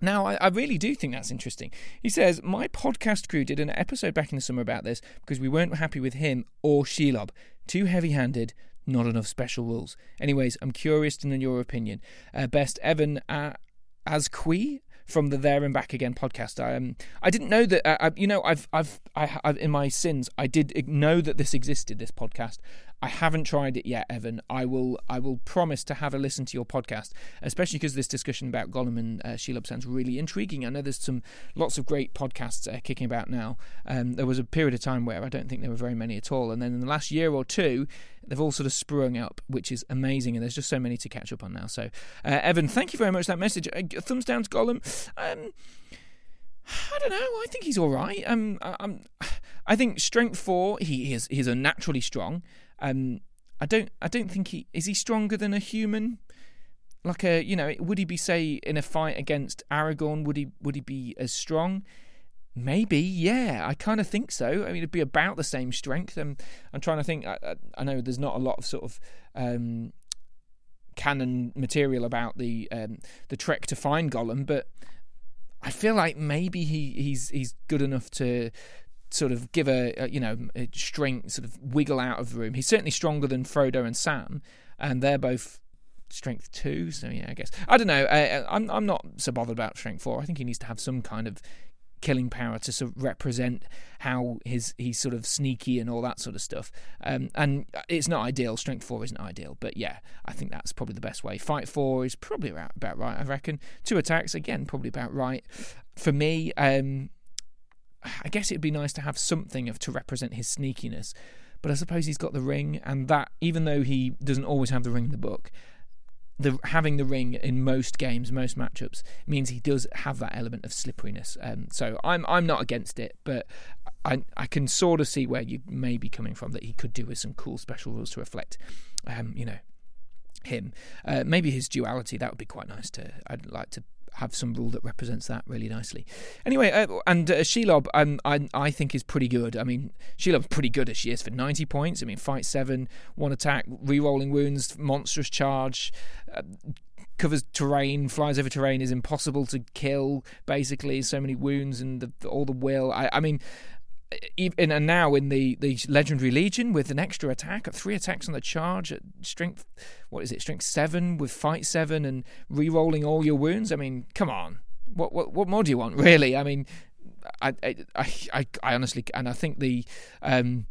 Now, I, I, really do think that's interesting. He says, My podcast crew did an episode back in the summer about this because we weren't happy with him or Shelob. Too heavy handed, not enough special rules. Anyways, I'm curious to know your opinion. Uh, best Evan uh, Asqui from the There and Back Again podcast. I um, I didn't know that. Uh, I, you know, I've, I've, I, I've, in my sins, I did know that this existed. This podcast. I haven't tried it yet, Evan. I will. I will promise to have a listen to your podcast, especially because this discussion about Gollum and uh, Shelob sounds really intriguing. I know there's some lots of great podcasts uh, kicking about now. Um, there was a period of time where I don't think there were very many at all, and then in the last year or two, they've all sort of sprung up, which is amazing. And there's just so many to catch up on now. So, uh, Evan, thank you very much for that message. Uh, thumbs down to Gollum. Um, I don't know. I think he's all right. Um, I, I'm, I think strength four. He is. He's unnaturally strong. Um, I don't. I don't think he is. He stronger than a human. Like a, you know, would he be say in a fight against Aragorn? Would he? Would he be as strong? Maybe, yeah. I kind of think so. I mean, it'd be about the same strength. Um, I'm trying to think. I, I know there's not a lot of sort of um, canon material about the um, the trek to find Gollum, but I feel like maybe he, he's he's good enough to sort of give a, a you know a strength sort of wiggle out of the room. He's certainly stronger than Frodo and Sam, and they're both strength two. So yeah, I guess I don't know. Uh, I'm I'm not so bothered about strength four. I think he needs to have some kind of killing power to sort of represent how his he's sort of sneaky and all that sort of stuff. Um, and it's not ideal. Strength four isn't ideal, but yeah, I think that's probably the best way. Fight four is probably about, about right. I reckon two attacks again probably about right for me. Um, I guess it'd be nice to have something of to represent his sneakiness. But I suppose he's got the ring, and that even though he doesn't always have the ring in the book, the having the ring in most games, most matchups means he does have that element of slipperiness. Um, so I'm I'm not against it, but I I can sort of see where you may be coming from that he could do with some cool special rules to reflect, um, you know, him. Uh, maybe his duality that would be quite nice to. I'd like to have some rule that represents that really nicely. Anyway, uh, and uh, Shelob, um, I I think is pretty good. I mean, Shelob's pretty good as she is for ninety points. I mean, fight seven, one attack, re-rolling wounds, monstrous charge. Uh, covers terrain, flies over terrain, is impossible to kill. Basically, so many wounds and the, all the will. I, I mean, even and now in the the legendary legion with an extra attack, three attacks on the charge at strength. What is it? Strength seven with fight seven and re-rolling all your wounds. I mean, come on. What what what more do you want, really? I mean, I I I, honestly and I think the um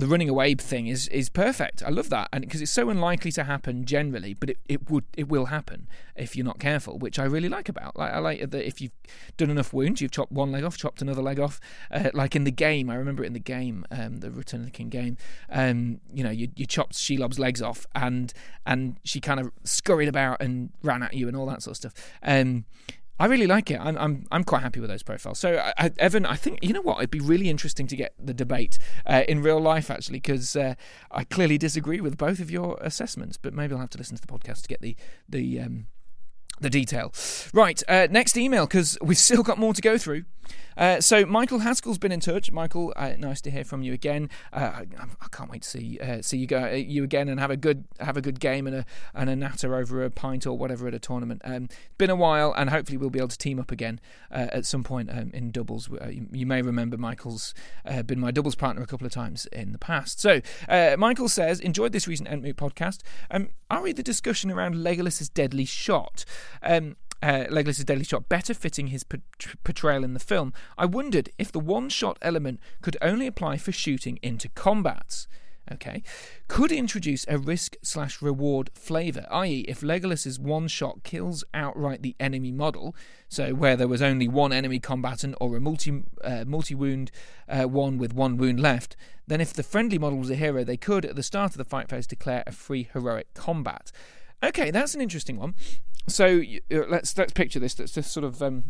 the running away thing is is perfect. I love that, and because it's so unlikely to happen generally, but it, it would it will happen if you're not careful, which I really like about. Like I like that if you've done enough wounds, you've chopped one leg off, chopped another leg off. Uh, like in the game, I remember it in the game, um, the Return of the King game. Um, you know, you, you chopped Shelob's legs off, and and she kind of scurried about and ran at you and all that sort of stuff. Um, I really like it. I'm I'm I'm quite happy with those profiles. So I, Evan, I think you know what? It'd be really interesting to get the debate uh, in real life actually, because uh, I clearly disagree with both of your assessments. But maybe I'll have to listen to the podcast to get the the um, the detail. Right, uh, next email because we've still got more to go through. Uh, so Michael Haskell's been in touch. Michael, uh, nice to hear from you again. Uh, I, I, can't wait to see uh, see you go uh, you again and have a good have a good game and a and a natter over a pint or whatever at a tournament. Um, it's been a while, and hopefully we'll be able to team up again at some point um, in doubles. You, you, may remember Michael's been my doubles partner a couple of times in the past. So Michael says enjoyed this recent Entmoot podcast. Um, I'll read the discussion around Legolas's deadly shot. Um, uh, Legolas's deadly shot better fitting his portrayal in the film, I wondered if the one shot element could only apply for shooting into combats. Okay, could introduce a risk slash reward flavour, i.e., if Legolas's one shot kills outright the enemy model, so where there was only one enemy combatant or a multi uh, multi wound uh, one with one wound left, then if the friendly model was a hero, they could at the start of the fight phase declare a free heroic combat. Okay, that's an interesting one. So uh, let's let's picture this. Let's just sort of um,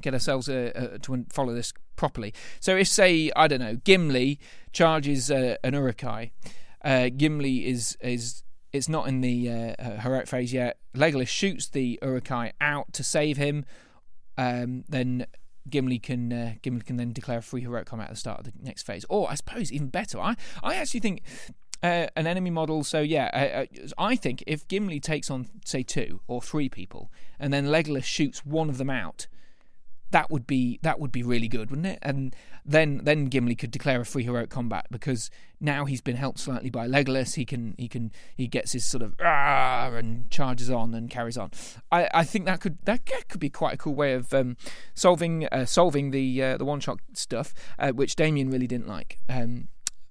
get ourselves uh, uh, to follow this properly. So if say I don't know Gimli charges uh, an Uruk-hai, uh, Gimli is is it's not in the uh, heroic phase yet. Legolas shoots the Uruk-hai out to save him. Um, then Gimli can uh, Gimli can then declare a free heroic combat at the start of the next phase. Or I suppose even better, I I actually think uh, an enemy model. So yeah, uh, uh, I think if Gimli takes on say two or three people, and then Legolas shoots one of them out, that would be that would be really good, wouldn't it? And then then Gimli could declare a free heroic combat because now he's been helped slightly by Legolas. He can he can he gets his sort of ah and charges on and carries on. I, I think that could that could be quite a cool way of um, solving uh, solving the uh, the one shot stuff, which Damien really didn't like. Um,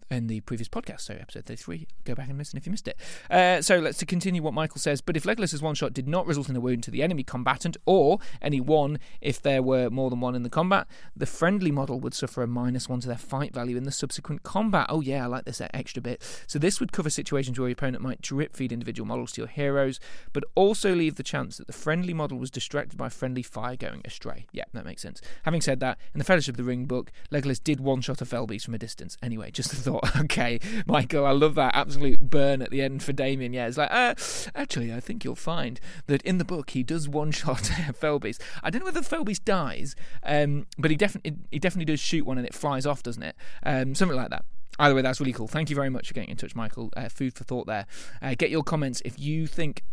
in the previous podcast, so episode 33. Go back and listen if you missed it. Uh, so let's to continue what Michael says. But if Legolas's one shot did not result in a wound to the enemy combatant, or any one if there were more than one in the combat, the friendly model would suffer a minus one to their fight value in the subsequent combat. Oh, yeah, I like this extra bit. So this would cover situations where your opponent might drip feed individual models to your heroes, but also leave the chance that the friendly model was distracted by friendly fire going astray. Yeah, that makes sense. Having said that, in the Fellowship of the Ring book, Legolas did one shot a Fell Beast from a distance. Anyway, just a thought. okay, Michael, I love that absolute burn at the end for Damien. Yeah, it's like, uh, actually, I think you'll find that in the book he does one shot Fell Beast. I don't know whether Fell Beast dies, um, but he definitely he definitely does shoot one and it flies off, doesn't it? Um, something like that. Either way, that's really cool. Thank you very much for getting in touch, Michael. Uh, food for thought there. Uh, get your comments if you think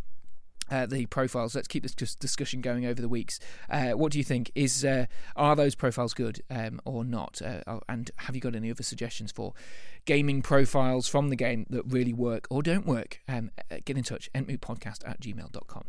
uh, the profiles. Let's keep this discussion going over the weeks. Uh, what do you think? Is uh, are those profiles good um, or not? Uh, oh, and have you got any other suggestions for gaming profiles from the game that really work or don't work? Um, uh, get in touch. entmootpodcast at gmail.com.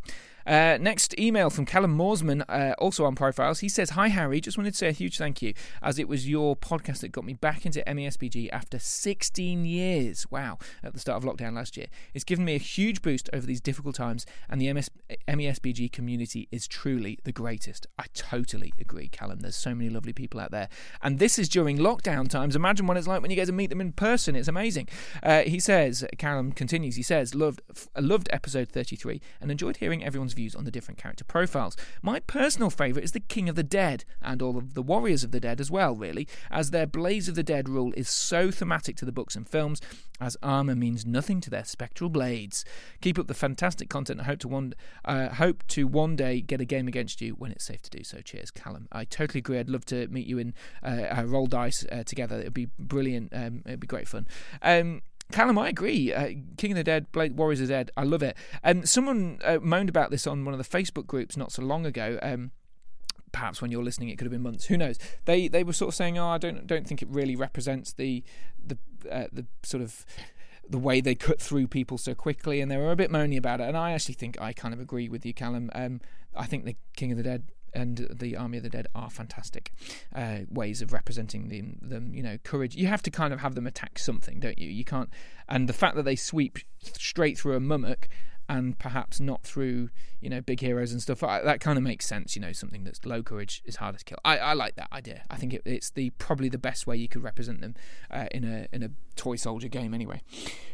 Uh, next email from Callum Moorsman, uh, also on profiles. He says, Hi, Harry. Just wanted to say a huge thank you, as it was your podcast that got me back into MESBG after 16 years. Wow, at the start of lockdown last year. It's given me a huge boost over these difficult times, and the MS, MESBG community is truly the greatest. I totally agree, Callum. There's so many lovely people out there. And this is during lockdown times. Imagine what it's like when you get to meet them in person. It's amazing. Uh, he says, Callum continues, he says, loved, f- loved episode 33 and enjoyed hearing everyone's views on the different character profiles. My personal favourite is the King of the Dead and all of the Warriors of the Dead as well, really, as their Blades of the Dead rule is so thematic to the books and films, as armour means nothing to their spectral blades. Keep up the fantastic content. I hope to one uh, hope to one day get a game against you when it's safe to do so. Cheers, Callum. I totally agree. I'd love to meet you in uh, roll dice uh, together. It'd be brilliant. Um, it'd be great fun. Um, Callum, I agree. Uh, King of the Dead, Blade Warriors of the Dead. I love it. And um, someone uh, moaned about this on one of the Facebook groups not so long ago. Um, perhaps when you're listening, it could have been months. Who knows? They they were sort of saying, "Oh, I don't don't think it really represents the the uh, the sort of." the way they cut through people so quickly, and they were a bit moany about it. And I actually think I kind of agree with you, Callum. Um, I think the King of the Dead and the Army of the Dead are fantastic uh, ways of representing them, them. You know, courage. You have to kind of have them attack something, don't you? You can't. And the fact that they sweep straight through a mummock and perhaps not through you know big heroes and stuff. That kind of makes sense you know something that's low courage is harder to kill. I, I like that idea. I think it, it's the probably the best way you could represent them uh, in a in a toy soldier game anyway.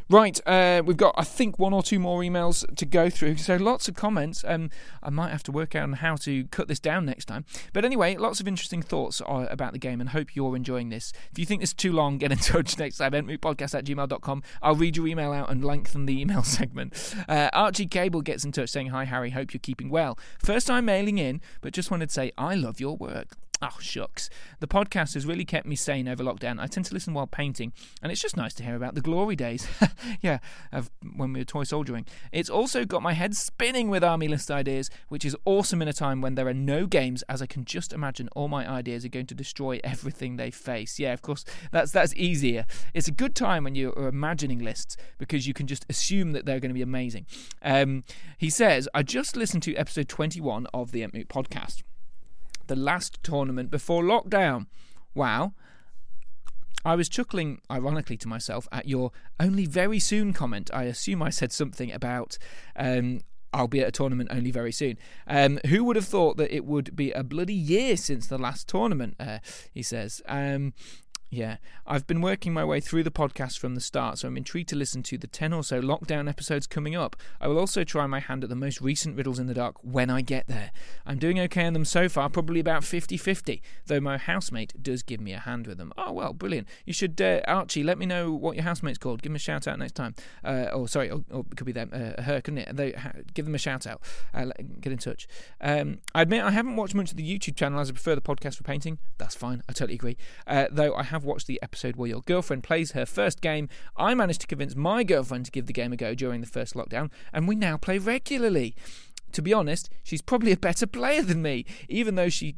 Right uh, we've got i think one or two more emails to go through. So lots of comments. Um, i might have to work out on how to cut this down next time. But anyway lots of interesting thoughts uh, about the game and hope you're enjoying this. If you think this is too long get in touch next time. Podcast at gmail.com i'll read your email out and lengthen the email segment. Uh, Archie Cable gets in touch saying, Hi, Harry, hope you're keeping well. First time mailing in, but just wanted to say, I love your work. Oh, shucks. The podcast has really kept me sane over lockdown. I tend to listen while painting, and it's just nice to hear about the glory days. yeah, of when we were toy soldiering. It's also got my head spinning with army list ideas, which is awesome in a time when there are no games, as I can just imagine all my ideas are going to destroy everything they face. Yeah, of course, that's that's easier. It's a good time when you're imagining lists because you can just assume that they're going to be amazing. Um, he says, I just listened to episode 21 of the Entmoot podcast the last tournament before lockdown. Wow. I was chuckling ironically to myself at your only very soon comment. I assume I said something about um, I'll be at a tournament only very soon. Um, who would have thought that it would be a bloody year since the last tournament? Uh, he says. Um, yeah, I've been working my way through the podcast from the start, so I'm intrigued to listen to the 10 or so lockdown episodes coming up. I will also try my hand at the most recent Riddles in the Dark when I get there. I'm doing okay on them so far, probably about 50 50, though my housemate does give me a hand with them. Oh, well, brilliant. You should, uh, Archie, let me know what your housemate's called. Give him a shout out next time. Uh, or, sorry, or, or, it could be them, uh, her, couldn't it? They, give them a shout out. Uh, get in touch. Um, I admit I haven't watched much of the YouTube channel as I prefer the podcast for painting. That's fine. I totally agree. Uh, though I have have watched the episode where your girlfriend plays her first game. I managed to convince my girlfriend to give the game a go during the first lockdown, and we now play regularly. To be honest, she's probably a better player than me, even though she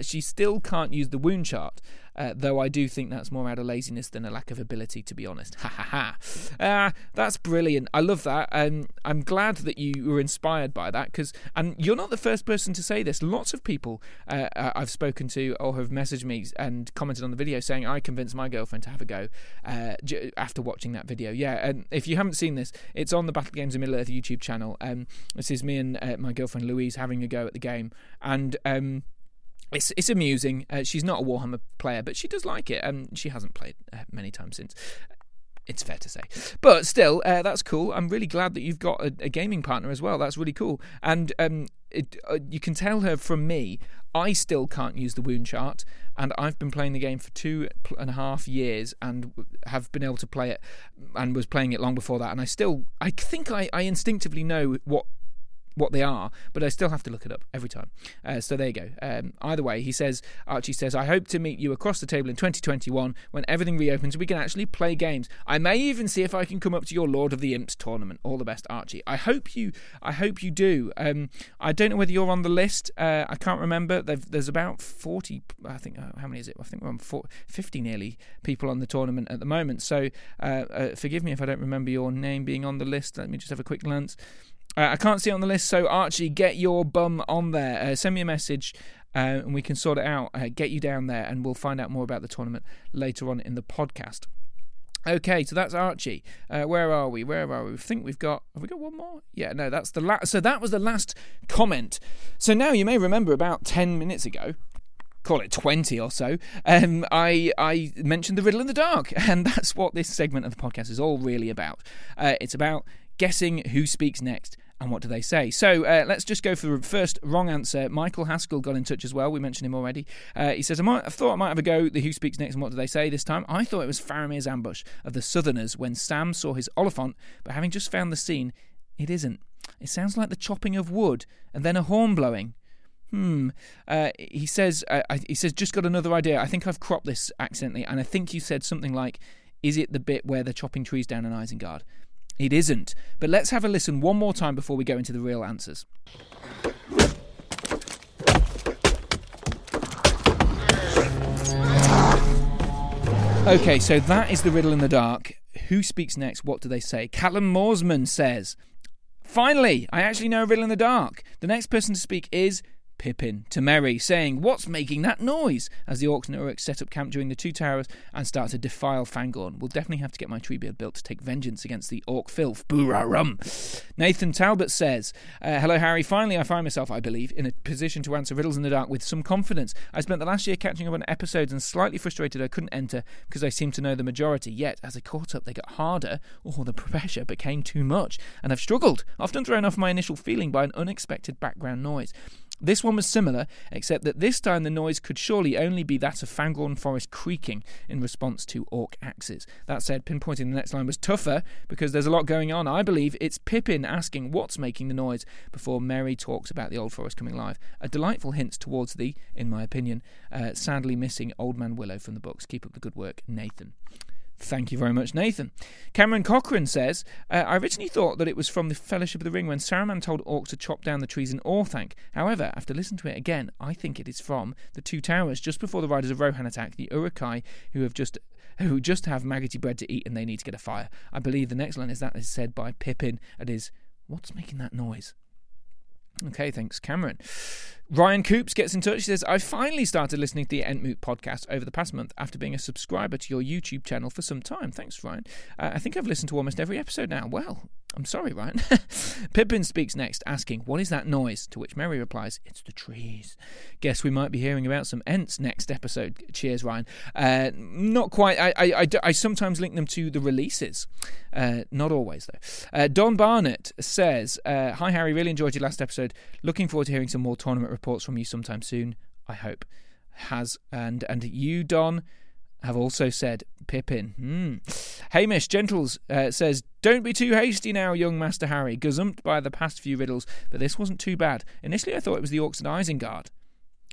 she still can't use the wound chart. Uh, though I do think that's more out of laziness than a lack of ability, to be honest. Ha ha ha. Uh, that's brilliant. I love that. Um, I'm glad that you were inspired by that because, and you're not the first person to say this. Lots of people uh, uh I've spoken to or have messaged me and commented on the video saying I convinced my girlfriend to have a go uh, j- after watching that video. Yeah, and if you haven't seen this, it's on the Battle Games in Middle Earth YouTube channel. Um, this is me and uh, my girlfriend Louise having a go at the game, and um, it's it's amusing. Uh, she's not a Warhammer player, but she does like it, and she hasn't played uh, many times since. It's fair to say, but still, uh, that's cool. I'm really glad that you've got a, a gaming partner as well. That's really cool, and um, it, uh, you can tell her from me. I still can't use the wound chart, and I've been playing the game for two and a half years, and have been able to play it, and was playing it long before that. And I still, I think I, I instinctively know what what they are, but I still have to look it up every time. Uh, so there you go. Um, either way, he says, Archie says, I hope to meet you across the table in 2021 when everything reopens. We can actually play games. I may even see if I can come up to your Lord of the Imps tournament. All the best, Archie. I hope you. I hope you do. Um, I don't know whether you're on the list. Uh, I can't remember. They've, there's about 40. I think. Uh, how many is it? I think we're on 40, 50 nearly people on the tournament at the moment. So uh, uh, forgive me if I don't remember your name being on the list. Let me just have a quick glance. Uh, I can't see it on the list, so Archie, get your bum on there. Uh, send me a message uh, and we can sort it out. Uh, get you down there, and we'll find out more about the tournament later on in the podcast. Okay, so that's Archie. Uh, where are we? Where are we? I think we've got. Have we got one more? Yeah, no, that's the last. So that was the last comment. So now you may remember about ten minutes ago, call it 20 or so, um, I, I mentioned the riddle in the dark. And that's what this segment of the podcast is all really about. Uh, it's about guessing who speaks next and what do they say. So uh, let's just go for the first wrong answer. Michael Haskell got in touch as well. We mentioned him already. Uh, he says, I, might, I thought I might have a go the who speaks next and what do they say this time. I thought it was Faramir's ambush of the Southerners when Sam saw his Oliphant, but having just found the scene, it isn't. It sounds like the chopping of wood and then a horn blowing. Hmm. Uh, he says. Uh, he says. Just got another idea. I think I've cropped this accidentally, and I think you said something like, "Is it the bit where they're chopping trees down in Isengard?" It isn't. But let's have a listen one more time before we go into the real answers. Okay, so that is the riddle in the dark. Who speaks next? What do they say? Callum Morsman says, Finally, I actually know a riddle in the dark. The next person to speak is Pippin to Merry, saying, What's making that noise? as the Orcs and Uruk set up camp during the Two Towers and start to defile Fangorn. We'll definitely have to get my Treebeard built to take vengeance against the Orc filth. Boo-ra-rum. Nathan Talbot says, uh, Hello, Harry. Finally, I find myself, I believe, in a position to answer riddles in the dark with some confidence. I spent the last year catching up on episodes and slightly frustrated I couldn't enter because I seemed to know the majority. Yet, as I caught up, they got harder, or the pressure became too much, and I've struggled, often thrown off my initial feeling by an unexpected background noise. This one was similar, except that this time the noise could surely only be that of Fangorn Forest creaking in response to orc axes. That said, pinpointing the next line was tougher because there's a lot going on. I believe it's Pippin asking what's making the noise before Merry talks about the Old Forest coming live. A delightful hint towards the, in my opinion, uh, sadly missing Old Man Willow from the books. Keep up the good work, Nathan. Thank you very much, Nathan. Cameron Cochran says, uh, I originally thought that it was from the Fellowship of the Ring when Saruman told orcs to chop down the trees in Orthanc. However, after listening to it again, I think it is from the Two Towers, just before the Riders of Rohan attack the Uruk-hai, who have just who just have maggoty bread to eat and they need to get a fire. I believe the next line is that is said by Pippin. It is, what's making that noise? Okay, thanks, Cameron. Ryan Coops gets in touch. He says, I finally started listening to the Entmoot podcast over the past month after being a subscriber to your YouTube channel for some time. Thanks, Ryan. Uh, I think I've listened to almost every episode now. Well, I'm sorry, Ryan. Pippin speaks next, asking, What is that noise? To which Merry replies, It's the trees. Guess we might be hearing about some Ents next episode. Cheers, Ryan. Uh, not quite. I, I, I, I, sometimes link them to the releases. Uh, not always, though. Uh, Don Barnett says, uh, Hi, Harry. Really enjoyed your last episode. Looking forward to hearing some more tournament reports from you sometime soon. I hope. Has and and you, Don, have also said Pippin. Hmm. Hamish Gentles uh, says, "Don't be too hasty now, young Master Harry. Gazumped by the past few riddles, but this wasn't too bad. Initially, I thought it was the Orcs and Isengard.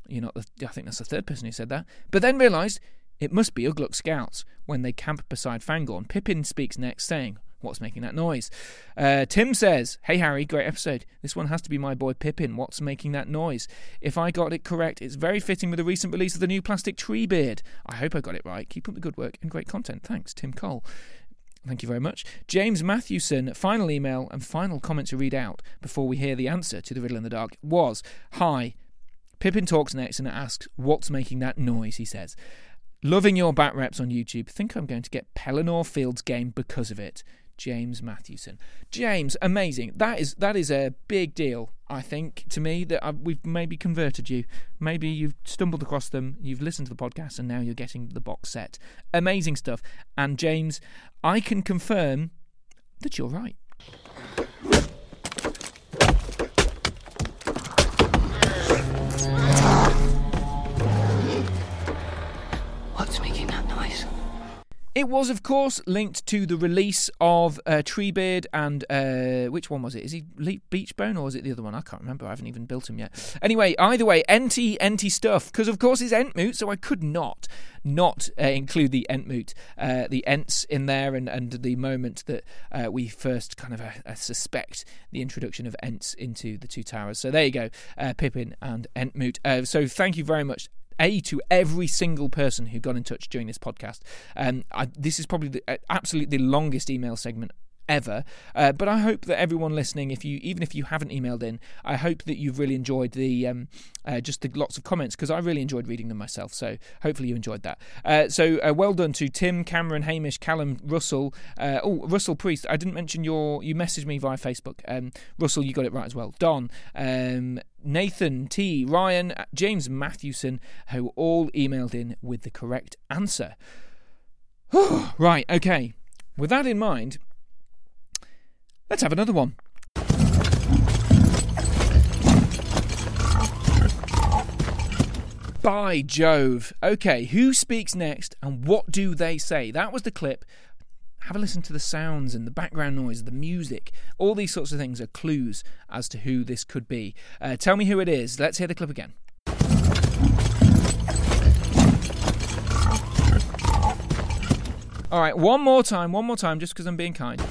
You're not the. I think that's the third person who said that. But then realised it must be Ugluk scouts when they camp beside Fangorn. Pippin speaks next, say." What's making that noise? Uh, Tim says, Hey Harry, great episode. This one has to be my boy Pippin. What's making that noise? If I got it correct, it's very fitting with the recent release of the new plastic Treebeard. I hope I got it right. Keep up the good work and great content. Thanks, Tim Cole. Thank you very much. James Mathewson, final email and final comment to read out before we hear the answer to the riddle in the dark was Hi. Pippin talks next and asks, What's making that noise? He says. Loving your bat reps on YouTube. Think I'm going to get Pelennor Fields game because of it. James Matthewson. James, amazing. That is that is a big deal. I think to me that I've, we've maybe converted you. Maybe you've stumbled across them. You've listened to the podcast, and now you're getting the box set. Amazing stuff. And James, I can confirm that you're right. It was, of course, linked to the release of uh, Treebeard and uh, which one was it? Is he Beechbone or is it the other one? I can't remember. I haven't even built him yet. Anyway, either way, Enty Enty stuff because of course it's Entmoot, so I could not not uh, include the Entmoot, uh, the Ents in there, and, and the moment that uh, we first kind of uh, suspect the introduction of Ents into the Two Towers. So there you go, Pippin and Entmoot. so thank you very much a to every single person who got in touch during this podcast. Um, I, this is probably the, uh, absolutely the longest email segment ever. Uh, but I hope that everyone listening, if you even if you haven't emailed in, I hope that you've really enjoyed the um, uh, just the lots of comments because I really enjoyed reading them myself. So hopefully you enjoyed that. Uh, so uh, well done to Tim, Cameron, Hamish, Callum, Russell. Uh, oh, Russell Priest. I didn't mention your. You messaged me via Facebook. Um, Russell, you got it right as well. Don. Um, Nathan, T, Ryan, James Matthewson, who all emailed in with the correct answer. right, okay. With that in mind, let's have another one. By Jove. Okay, who speaks next and what do they say? That was the clip. Have a listen to the sounds and the background noise, the music. All these sorts of things are clues as to who this could be. Uh, tell me who it is. Let's hear the clip again. All right, one more time, one more time, just because I'm being kind.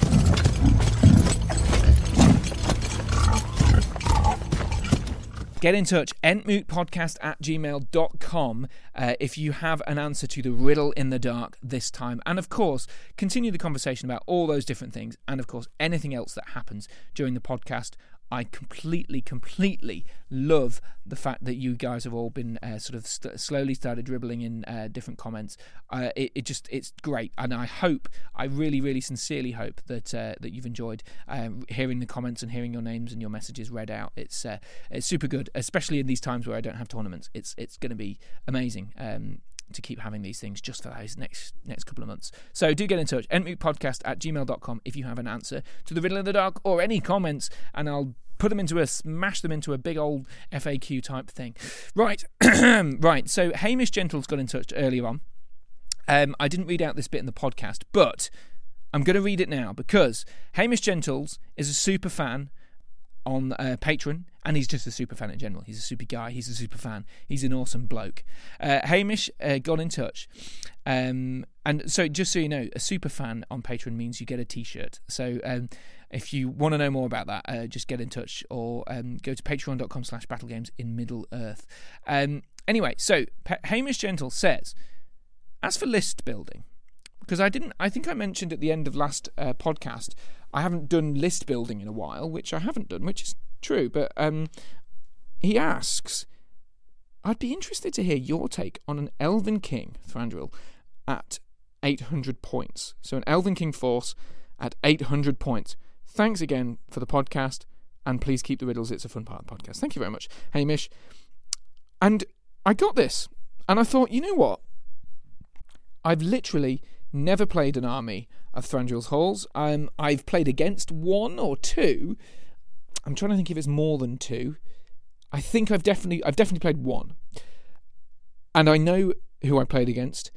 Get in touch, entmootpodcast at gmail.com uh, if you have an answer to the riddle in the dark this time. And of course, continue the conversation about all those different things and, of course, anything else that happens during the podcast I completely, completely love the fact that you guys have all been uh, sort of st- slowly started dribbling in uh, different comments. Uh, it, it, just it's great, and I hope, I really, really sincerely hope that uh, that you've enjoyed um, hearing the comments and hearing your names and your messages read out. It's uh, it's super good, especially in these times where I don't have tournaments. It's it's going to be amazing. Um, to keep having these things just for those next next couple of months. So do get in touch. Entmootpodcast at gmail.com if you have an answer to the riddle in the dark or any comments, and I'll put them into a smash them into a big old FAQ type thing. Right, right. So Hamish Gentles got in touch earlier on. Um, I didn't read out this bit in the podcast, but I'm going to read it now because Hamish Gentles is a super fan on uh, Patreon, and he's just a super fan in general. He's a super guy. He's a super fan. He's an awesome bloke. Uh, Hamish uh, got in touch, um, and so just so you know, a super fan on Patreon means you get a T-shirt. So um, if you want to know more about that, uh, just get in touch or um, go to patreon.com slash battlegames in Middle Earth. Um, anyway, so P- Hamish Gentle says, as for list building, because I didn't, I think I mentioned at the end of last uh, podcast, I haven't done list building in a while, which I haven't done, which is true. But um, he asks, I'd be interested to hear your take on an Elven King Thranduil at 800 points. So an Elven King force at 800 points. Thanks again for the podcast, and please keep the riddles. It's a fun part of the podcast. Thank you very much, Hamish. And I got this, and I thought, you know what? I've literally never played an army of Thranduil's Halls. Um, I've played against one or two. I'm trying to think if it's more than two. I think I've definitely I've definitely played one, and I know who I played against,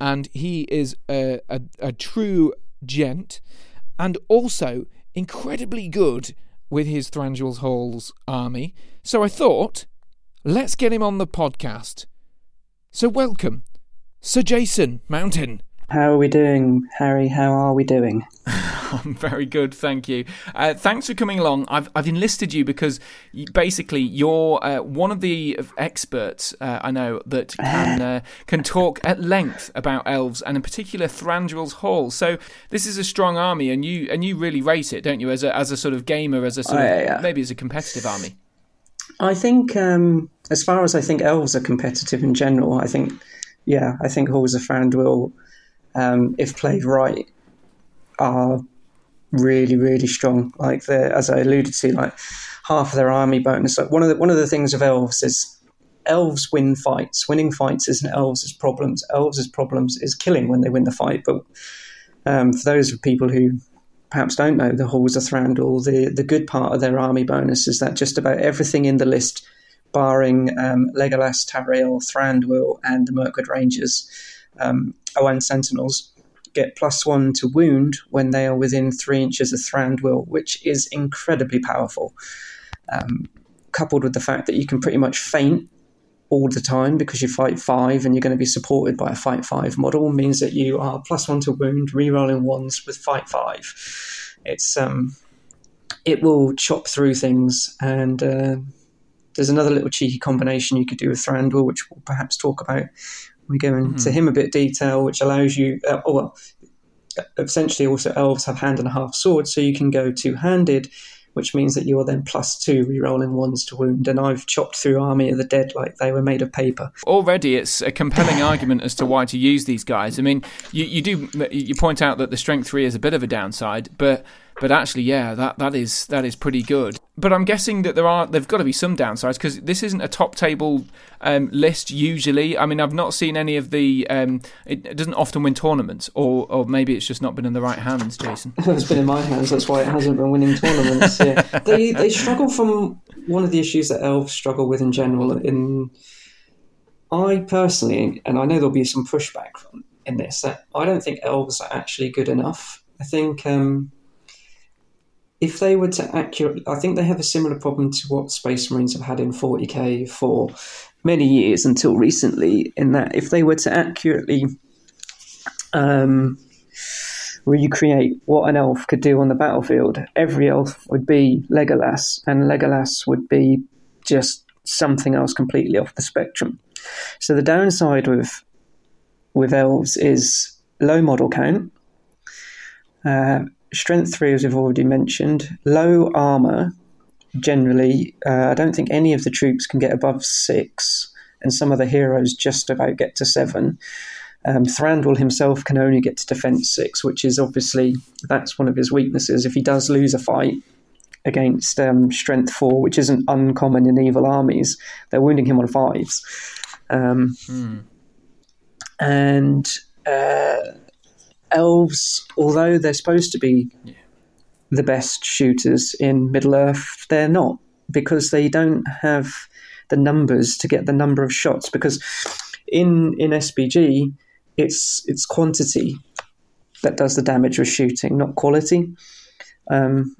and he is a, a, a true gent, and also incredibly good with his Thranduil's Halls army. So I thought, let's get him on the podcast. So welcome, Sir Jason Mountain. How are we doing, Harry? How are we doing? I'm very good, thank you. Uh, thanks for coming along. I've I've enlisted you because you, basically you're uh, one of the experts uh, I know that can uh, can talk at length about elves and in particular Thranduil's Hall. So this is a strong army, and you and you really rate it, don't you? As a as a sort of gamer, as a sort Oh, of yeah. maybe as a competitive army. I think, um, as far as I think elves are competitive in general, I think, yeah, I think Halls of Thranduil, um, if played right, are really, really strong. Like as I alluded to, like half of their army bonus. Like one of the one of the things of elves is elves win fights. Winning fights isn't elves' problems. Elves' problems is killing when they win the fight. But um, for those people who perhaps don't know the Halls of Thranduil, the, the good part of their army bonus is that just about everything in the list, barring um, Legolas, Tauriel, Thranduil, and the Mirkwood Rangers, um, Sentinels, get plus one to wound when they are within three inches of Thranduil, which is incredibly powerful. Um, coupled with the fact that you can pretty much feint all the time because you fight five and you're going to be supported by a fight five model means that you are plus one to wound, rerolling ones with fight five. It's um, it will chop through things, and uh, there's another little cheeky combination you could do with Thranduil, which we'll perhaps talk about. We go into him a bit detail, which allows you. Uh, oh well, essentially also elves have hand and a half sword, so you can go two handed, which means that you are then plus two re-rolling ones to wound. And I've chopped through Army of the Dead like they were made of paper. Already, it's a compelling argument as to why to use these guys. I mean, you, you do you point out that the strength three is a bit of a downside, but but actually, yeah, that, that is that is pretty good. But I'm guessing that there are there've got to be some downsides because this isn't a top table um, list usually. I mean, I've not seen any of the. Um, it, it, doesn't often win tournaments, or or maybe it's just not been in the right hands, Jason. it's been in my hands. That's why it hasn't been winning tournaments. Yeah, they they struggle from one of the issues that elves struggle with in general. In I personally, and I know there'll be some pushback in this, I don't think elves are actually good enough. I think. Um, if they were to accurately, I think they have a similar problem to what Space Marines have had in 40k for many years until recently, in that if they were to accurately um, recreate what an elf could do on the battlefield, every elf would be Legolas, and Legolas would be just something else completely off the spectrum. So the downside with with elves is low model count. Uh, strength three, as we've already mentioned, low armor. Generally, uh, I don't think any of the troops can get above six, and some of the heroes just about get to seven. Um, Thranduil himself can only get to defense six, which is obviously that's one of his weaknesses. If he does lose a fight against um, strength four, which isn't uncommon in evil armies, they're wounding him on fives. Um, hmm. And uh, elves, although they're supposed to be yeah. the best shooters in Middle Earth, they're not because they don't have the numbers to get the number of shots. Because in in SBG, it's it's quantity that does the damage with shooting, not quality. Um,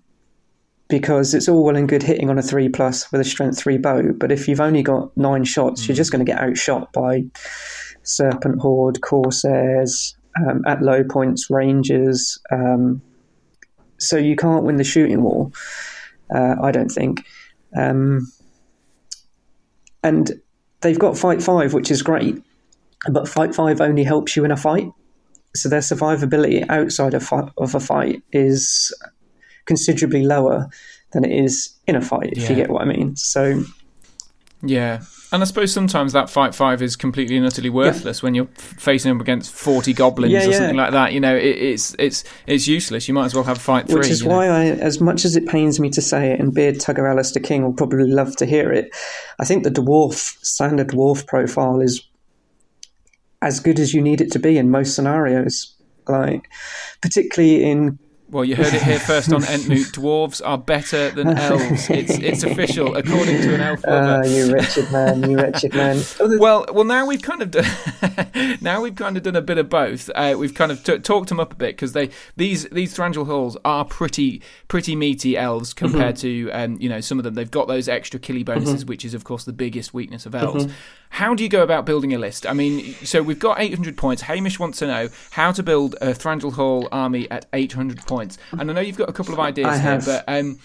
because it's all well and good hitting on a three plus with a strength three bow, but if you've only got nine shots, mm. you're just going to get outshot by Serpent Horde, Corsairs, um, at low points, ranges. Um, so you can't win the shooting war, uh, I don't think. Um, and they've got Fight 5, which is great, but Fight 5 only helps you in a fight. So their survivability outside of, of a fight is considerably lower than it is in a fight, if yeah. you get what I mean. So. Yeah, and I suppose sometimes that fight five is completely and utterly worthless yeah. when you're facing them against forty goblins yeah, or something like that. You know, it, it's it's it's useless. You might as well have fight three. Which is why know? I, as much as it pains me to say it, and Beard Tugger Alistair King will probably love to hear it. I think the dwarf standard dwarf profile is as good as you need it to be in most scenarios. Like, particularly in well, you heard it here first on Entmoot. Dwarves are better than elves. It's it's official, according to an elf lover. Oh, you wretched man! You wretched man. well, well, now we've kind of done, now we've kind of done a bit of both. Uh, we've kind of t- talked them up a bit because they these these Thranduil Halls are pretty pretty meaty elves compared mm-hmm. to um, you know some of them. They've got those extra killy bonuses, mm-hmm. which is of course the biggest weakness of elves. Mm-hmm. How do you go about building a list? I mean, so we've got 800 points. Hamish wants to know how to build a Thranduil Hall army at 800 points. And I know you've got a couple of ideas I here, have. but um,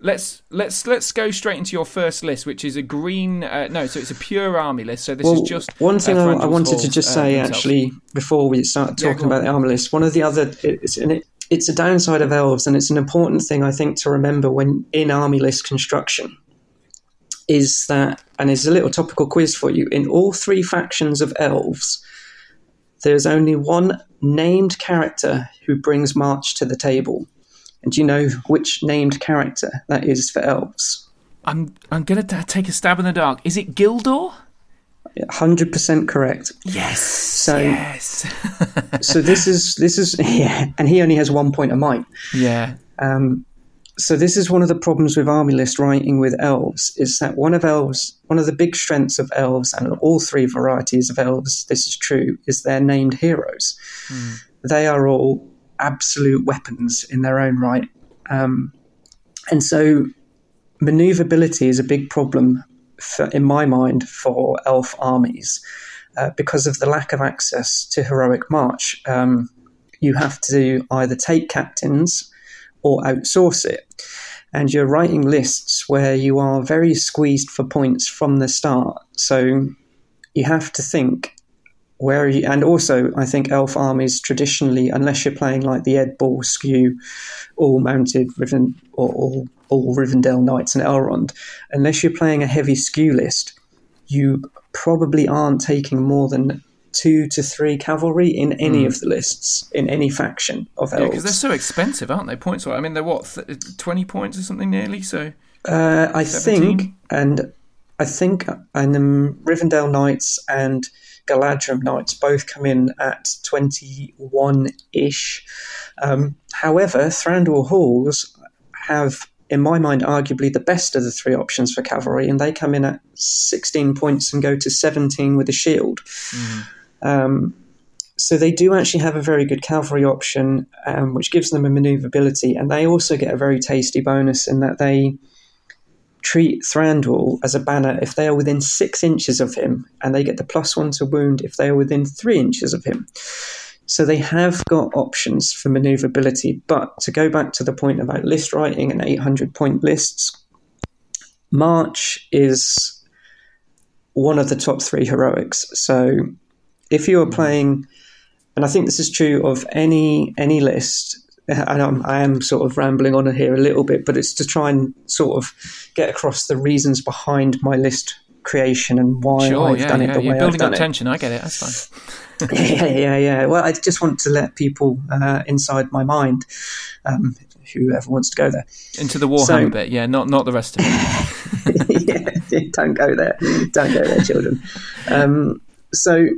let's let's let's go straight into your first list, which is a green. Uh, no, so it's a pure army list. So this well, is just one thing uh, I, I, wanted to just uh, say actually before we start talking yeah, about the army list. One of the other it's it, it's a downside of elves, and it's an important thing I think to remember when in army list construction is that, and it's a little topical quiz for you. In all three factions of elves, there's only one named character who brings March to the table. And do you know which named character that is for elves? I'm I'm gonna t- take a stab in the dark. Is it Gildor? Hundred percent correct. Yes. So yes. so this is this is yeah, and he only has one point of might. Yeah. Um, so this is one of the problems with army list writing with elves is that one of elves one of the big strengths of elves and all three varieties of elves this is true is they're named heroes. Mm. they are all absolute weapons in their own right. Um, and so maneuverability is a big problem for, in my mind for elf armies. Uh, because of the lack of access to heroic march um, you have to either take captains or outsource it. And you're writing lists where you are very squeezed for points from the start. So you have to think where you, and also I think elf armies traditionally, unless you're playing like the Ed Ball skew, all mounted Riven or all, all Rivendell Knights and Elrond, unless you're playing a heavy skew list, you probably aren't taking more than two to three cavalry in any of the lists in any faction of elves. Yeah, because they're so expensive, aren't they? Points. I mean, they're what th- twenty points or something nearly. So Uh, I 17? think, and I think, and um, Rivendell Knights and Galadhrim Knights both come in at 21 ish. Um, however, Thranduil Halls have, in my mind, arguably the best of the three options for cavalry, and they come in at 16 points and go to 17 with a shield. Um, so they do actually have a very good cavalry option, um, which gives them a maneuverability, and they also get a very tasty bonus in that they treat Thranduil as a banner if they are within six inches of him, and they get the plus one to wound if they are within three inches of him. So they have got options for maneuverability. But to go back to the point about list writing and 800 point lists, March is one of the top three heroics. So if you are playing, and I think this is true of any any list. And I'm, I am sort of rambling on here a little bit, but it's to try and sort of get across the reasons behind my list creation and why sure, I've yeah, done it yeah. the You're way I've building done up it. tension. I get it. That's fine. yeah, yeah, yeah. Well, I just want to let people uh, inside my mind, um, whoever wants to go there. Into the Warhammer So- bit, yeah, not not the rest of it. yeah, don't go there. Don't go there, children. Um, so,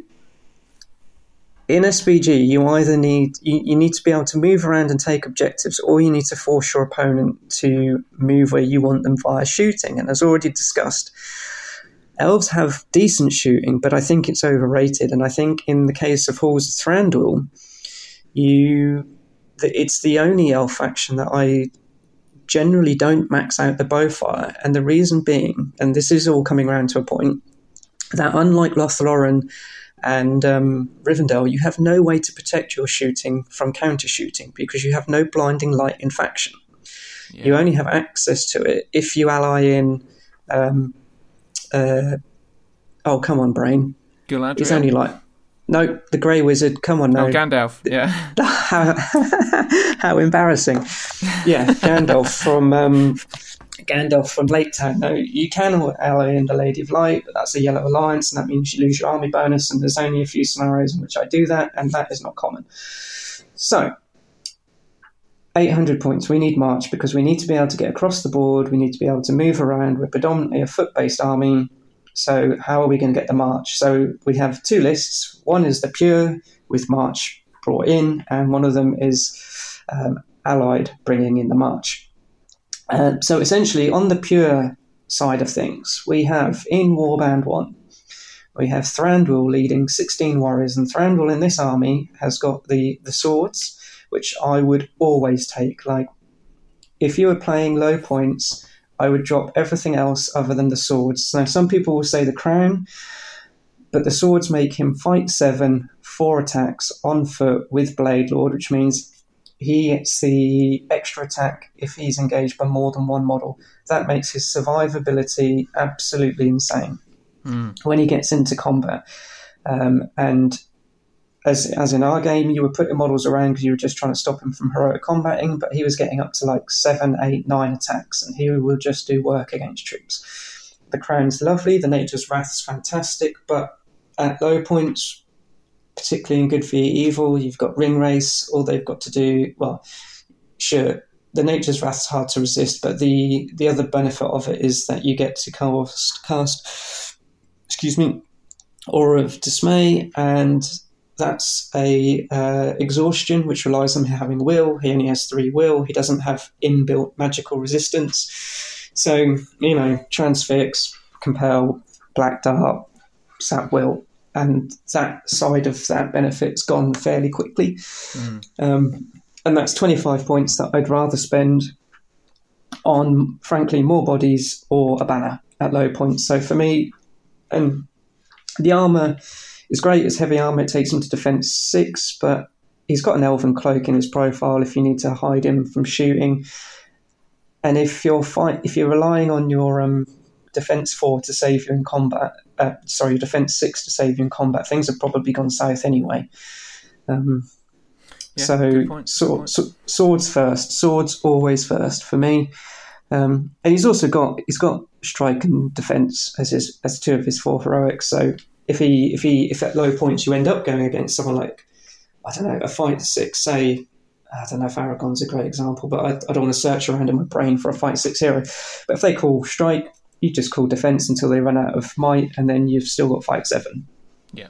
in SBG, you either need you, you need to be able to move around and take objectives, or you need to force your opponent to move where you want them via shooting. And as already discussed, elves have decent shooting, but I think it's overrated. And I think in the case of Halls of Thranduil, you it's the only elf faction that I generally don't max out the bowfire, and the reason being, and this is all coming around to a point, that unlike Lothlorien and um, Rivendell, you have no way to protect your shooting from counter shooting because you have no blinding light in faction. You only have access to it if you ally in. Um, uh, oh, come on, brain! Galadriel. It's only like no, the Grey Wizard. Come on, no. oh, Gandalf. Yeah. how, how embarrassing. Yeah, Gandalf from um, Gandalf from Lake Town. No, you can ally in the Lady of Light, but that's a yellow alliance, and that means you lose your army bonus. And there's only a few scenarios in which I do that, and that is not common. So, 800 points. We need March because we need to be able to get across the board. We need to be able to move around. We're predominantly a foot-based army. So, how are we going to get the March? So, we have two lists. One is the pure with March brought in, and one of them is um, allied bringing in the March. Uh, so, essentially, on the pure side of things, we have in Warband 1, we have Thranduil leading 16 warriors, and Thranduil in this army has got the, the swords, which I would always take. Like, if you were playing low points, I would drop everything else other than the swords. Now, some people will say the crown, but the swords make him fight seven, four attacks on foot with Blade Lord, which means he gets the extra attack if he's engaged by more than one model. That makes his survivability absolutely insane when he gets into combat. Um, and as as in our game, you were putting models around because you were just trying to stop him from heroic combating, but he was getting up to like seven, eight, nine attacks, and he will just do work against troops. The crown's lovely, the nature's wrath's fantastic, but at low points, particularly in Good for Evil, you've got Ringwraiths. All they've got to do, well, sure, the Nature's Wrath's hard to resist, but the the other benefit of it is that you get to cast cast, excuse me, Aura of Dismay, and that's a uh, exhaustion which relies on having will. He only has three will. He doesn't have inbuilt magical resistance. So you know, transfix, compel, black dart, sap will, and that side of that benefit's gone fairly quickly. Um, and that's 25 points that I'd rather spend on, frankly, more bodies or a banner at low points. So for me, and the armor is great. It's heavy armor. It takes him to defense six, but he's got an elven cloak in his profile if you need to hide him from shooting. And if you're fight, if you're relying on your um, defense four to save you in combat. Uh, sorry, defense six to save you in combat. Things have probably gone south anyway. Um, Yeah, so, good point, good sword, so- swords first. Swords always first for me. Um, and he's also got he's got strike and defense as his as two of his four heroics. So if he if he if at low points you end up going against someone like I don't know a fight six, say I don't know if Aragorn's a great example, but I, I don't want to search around in my brain for a fight six hero. But if they call strike, you just call defense until they run out of might, and then you've still got five seven. Yeah.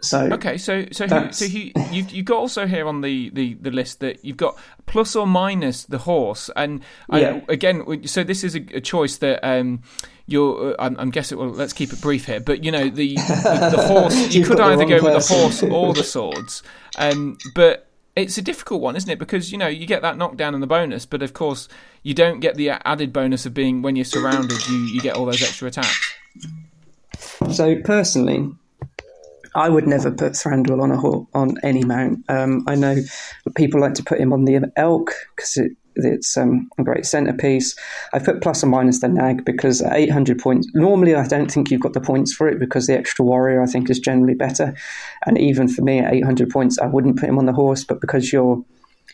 So Okay, so so who, so you you've, you've got also here on the, the, the list that you've got plus or minus the horse, and I, Yeah. again, so this is a, a choice that um, you're. Uh, I'm, I'm guessing. Well, let's keep it brief here, but you know the the, the horse. You could either go with the horse or the swords, um, but it's a difficult one, isn't it? Because you know you get that knockdown and the bonus, but of course you don't get the added bonus of being when you're surrounded. You you get all those extra attacks. So personally, I would never put Thranduil on a on any mount. Um, I know people like to put him on the elk because it, it's um, a great centerpiece. I put plus or minus the nag because 800 points. Normally, I don't think you've got the points for it because the extra warrior I think is generally better. And even for me at 800 points, I wouldn't put him on the horse. But because your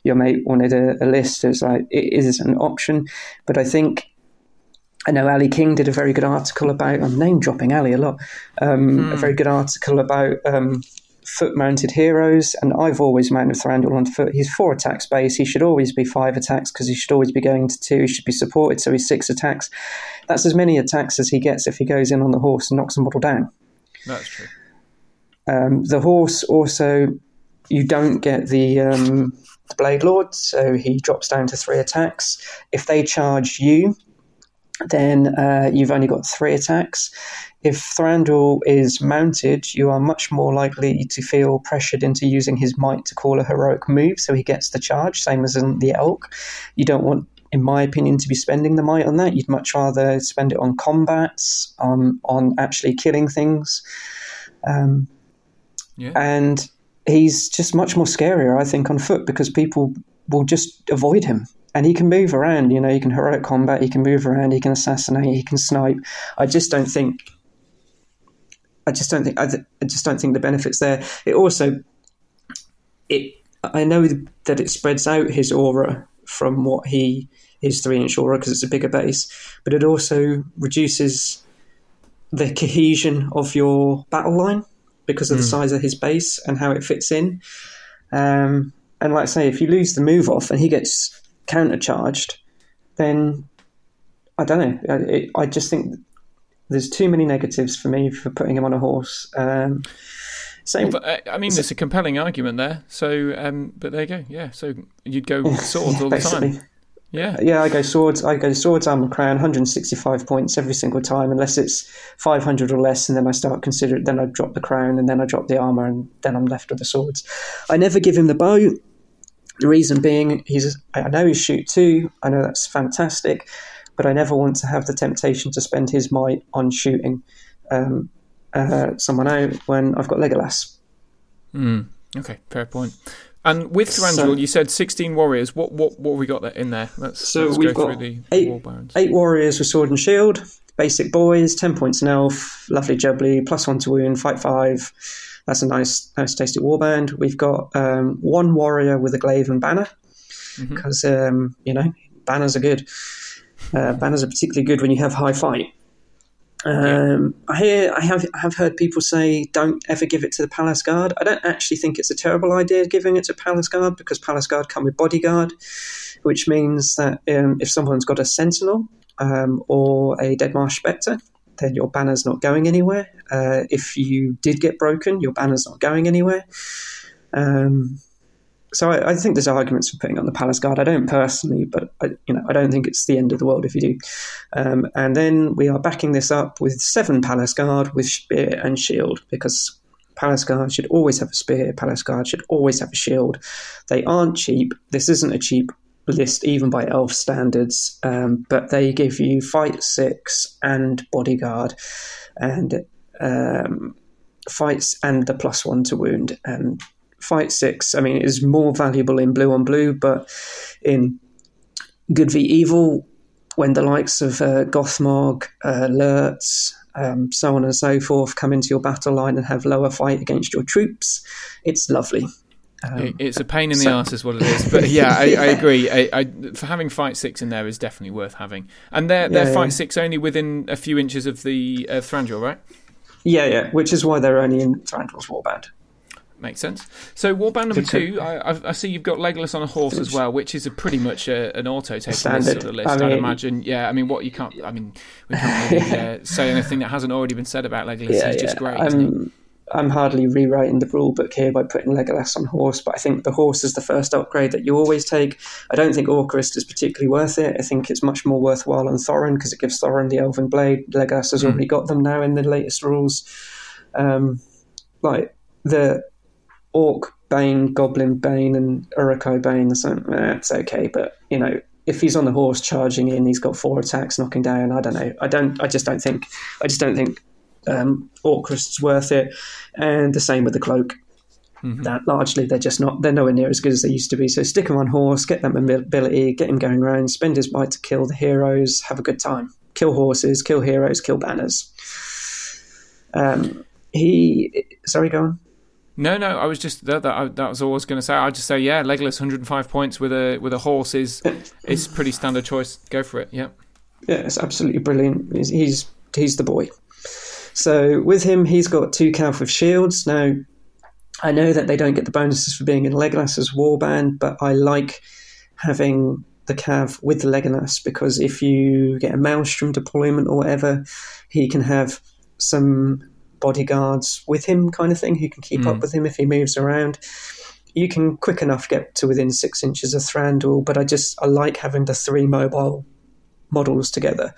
your mate wanted a, a list, it's like it is an option. But I think I know Ali King did a very good article about. I'm name dropping Ali a lot. Um, A very good article about um, foot mounted heroes, and I've always mounted Thranduil on foot. He's four attacks base. He should always be five attacks because he should always be going to two. He should be supported, so he's six attacks. That's as many attacks as he gets if he goes in on the horse and knocks a model down. That's true. Um, the horse also, you don't get the um, the Blade Lord, so he drops down to three attacks. If they charge you, then uh, you've only got three attacks. If Thranduil is mounted, you are much more likely to feel pressured into using his might to call a heroic move, so he gets the charge, same as in the Elk. You don't want, in my opinion, to be spending the might on that. You'd much rather spend it on combats, on on actually killing things. Um, Yeah. and he's just much more scarier, I think, on foot because people will just avoid him. And he can move around, you know, he can heroic combat, he can move around, he can assassinate, he can snipe. I just don't think, I just don't think, I, th- I just don't think the benefits there. It also, it, I know that it spreads out his aura from what he his three inch aura because it's a bigger base, but it also reduces the cohesion of your battle line because of the size of his base and how it fits in. Um, and like I say, if you lose the move off and he gets countercharged, then I don't know. I, it, I just think there's too many negatives for me for putting him on a horse. Um, same, But uh, I mean, there's a compelling argument there. So, um, but there you go. Yeah. So you'd go with swords all the basically. time. Yeah. Yeah, I go swords. I go swords, armor, crown, 165 points every single time, unless it's 500 or less, and then I start considering. Then I drop the crown, and then I drop the armor, and then I'm left with the swords. I never give him the bow. The reason being, he's. I know he's shoot two. I know that's fantastic, but I never want to have the temptation to spend his might on shooting um, uh, someone out when I've got Legolas. Okay. Fair point. And with Thranduil, So- you said 16 warriors. What what what have we got there in there? Let's, So let's we've go got through the eight, war eight warriors with sword and shield, basic boys, ten points an elf, lovely jubbly, plus one to wound, fight five. That's a nice, nice, tasty warband. We've got um, one warrior with a glaive and banner because um, you know banners are good. Uh, banners are particularly good when you have high fight. Um, I hear, I have, I have heard people say, "Don't ever give it to the palace guard." I don't actually think it's a terrible idea giving it to palace guard because palace guard come with bodyguard, which means that um, if someone's got a sentinel um, or a dead marsh spectre, then your banner's not going anywhere. Uh, if you did get broken, your banner's not going anywhere. Um, so I, I think there's arguments for putting on the palace guard. I don't personally, but I, you know I don't think it's the end of the world if you do. Um, and then we are backing this up with seven palace guard with spear and shield because palace guard should always have a spear. Palace guard should always have a shield. They aren't cheap. This isn't a cheap list even by elf standards, um, but they give you fight six and bodyguard and um, fights and the plus one to wound and fight six. I mean, is more valuable in blue on blue, but in good v evil, when the likes of uh, Gothmog, uh, um, so on and so forth come into your battle line and have lower fight against your troops, it's lovely. Um, it's a pain in the so- arse, is what it is. But yeah, I, I agree. I, I, for having fight six in there is definitely worth having. And they're, they're Yeah, fight yeah. six only within a few inches of the uh, Thranduil, right? Yeah, yeah, which is why they're only in Thranduil's Warband. Makes sense. So warband number two, I, I, see you've got Legolas on a horse as well, which is a pretty much a, an auto take on this sort of list. I I'd mean- imagine. Yeah, I mean, what you can't. I mean, we can't really uh, say anything that hasn't already been said about Legolas. Yeah, He's just great. isn't he? I'm, hardly rewriting the rule book here by putting Legolas on horse, but I think the horse is the first upgrade that you always take. I don't think Orcrist is particularly worth it. I think it's much more worthwhile on Thorin because it gives Thorin the Elven Blade. Legolas has already got them now in the latest rules. Um, like the Orc Bane, Goblin Bane, and Uruk-hai Bane, so, eh, it's okay, but you know. If he's on the horse charging in, he's got four attacks knocking down. I don't know. I don't. I just don't think. I just don't think um, Orcrist's worth it, and the same with the cloak. That largely they're just not. They're nowhere near as good as they used to be. So stick him on horse, get that mobility, get him going around, spend his bite to kill the heroes, have a good time, kill horses, kill heroes, kill banners. Um, he sorry, go on. No, no, I was just that. That, that was all I was going to say. I'd just say, yeah, Legolas, 105 points with a with a horse is is pretty standard choice. Go for it. Yeah. Yeah, it's absolutely brilliant. He's he's, he's the boy. So with him, he's got two Cav with shields. Now, I know that they don't get the bonuses for being in Legolas's warband, but I like having the Cav with the Legolas because if you get a Maelstrom deployment or whatever, he can have some bodyguards with him, kind of thing, who can keep up hmm. with him if he moves around. You can quick enough get to within six inches of Thranduil, but I just I like having the three mobile models together.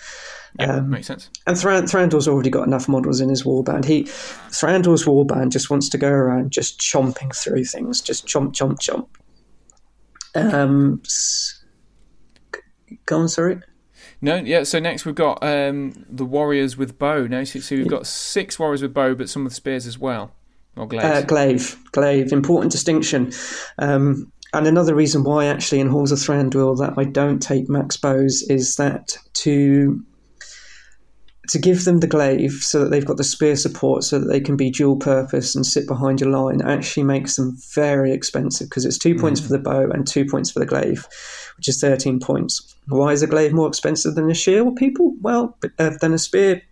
Yeah, Um, makes sense. And Thran- Thranduil's already got enough models in his warband. He Thranduil's warband just wants to go around just chomping through things, just chomp, chomp, chomp. Um, go on, sorry. No, yeah. So next we've got um, the warriors with bow. No, so, so we've got six warriors with bow, but some with spears as well, or glaives. Uh, glaive, glaive, important distinction. Um, and another reason why, actually, in Halls of Thranduil, that I don't take max bows is that to to give them the glaive so that they've got the spear support so that they can be dual purpose and sit behind your line actually makes them very expensive because it's two points for the bow and two points for the glaive, which is 13 points. Why is a glaive more expensive than a shield, people? Well, uh, than a spear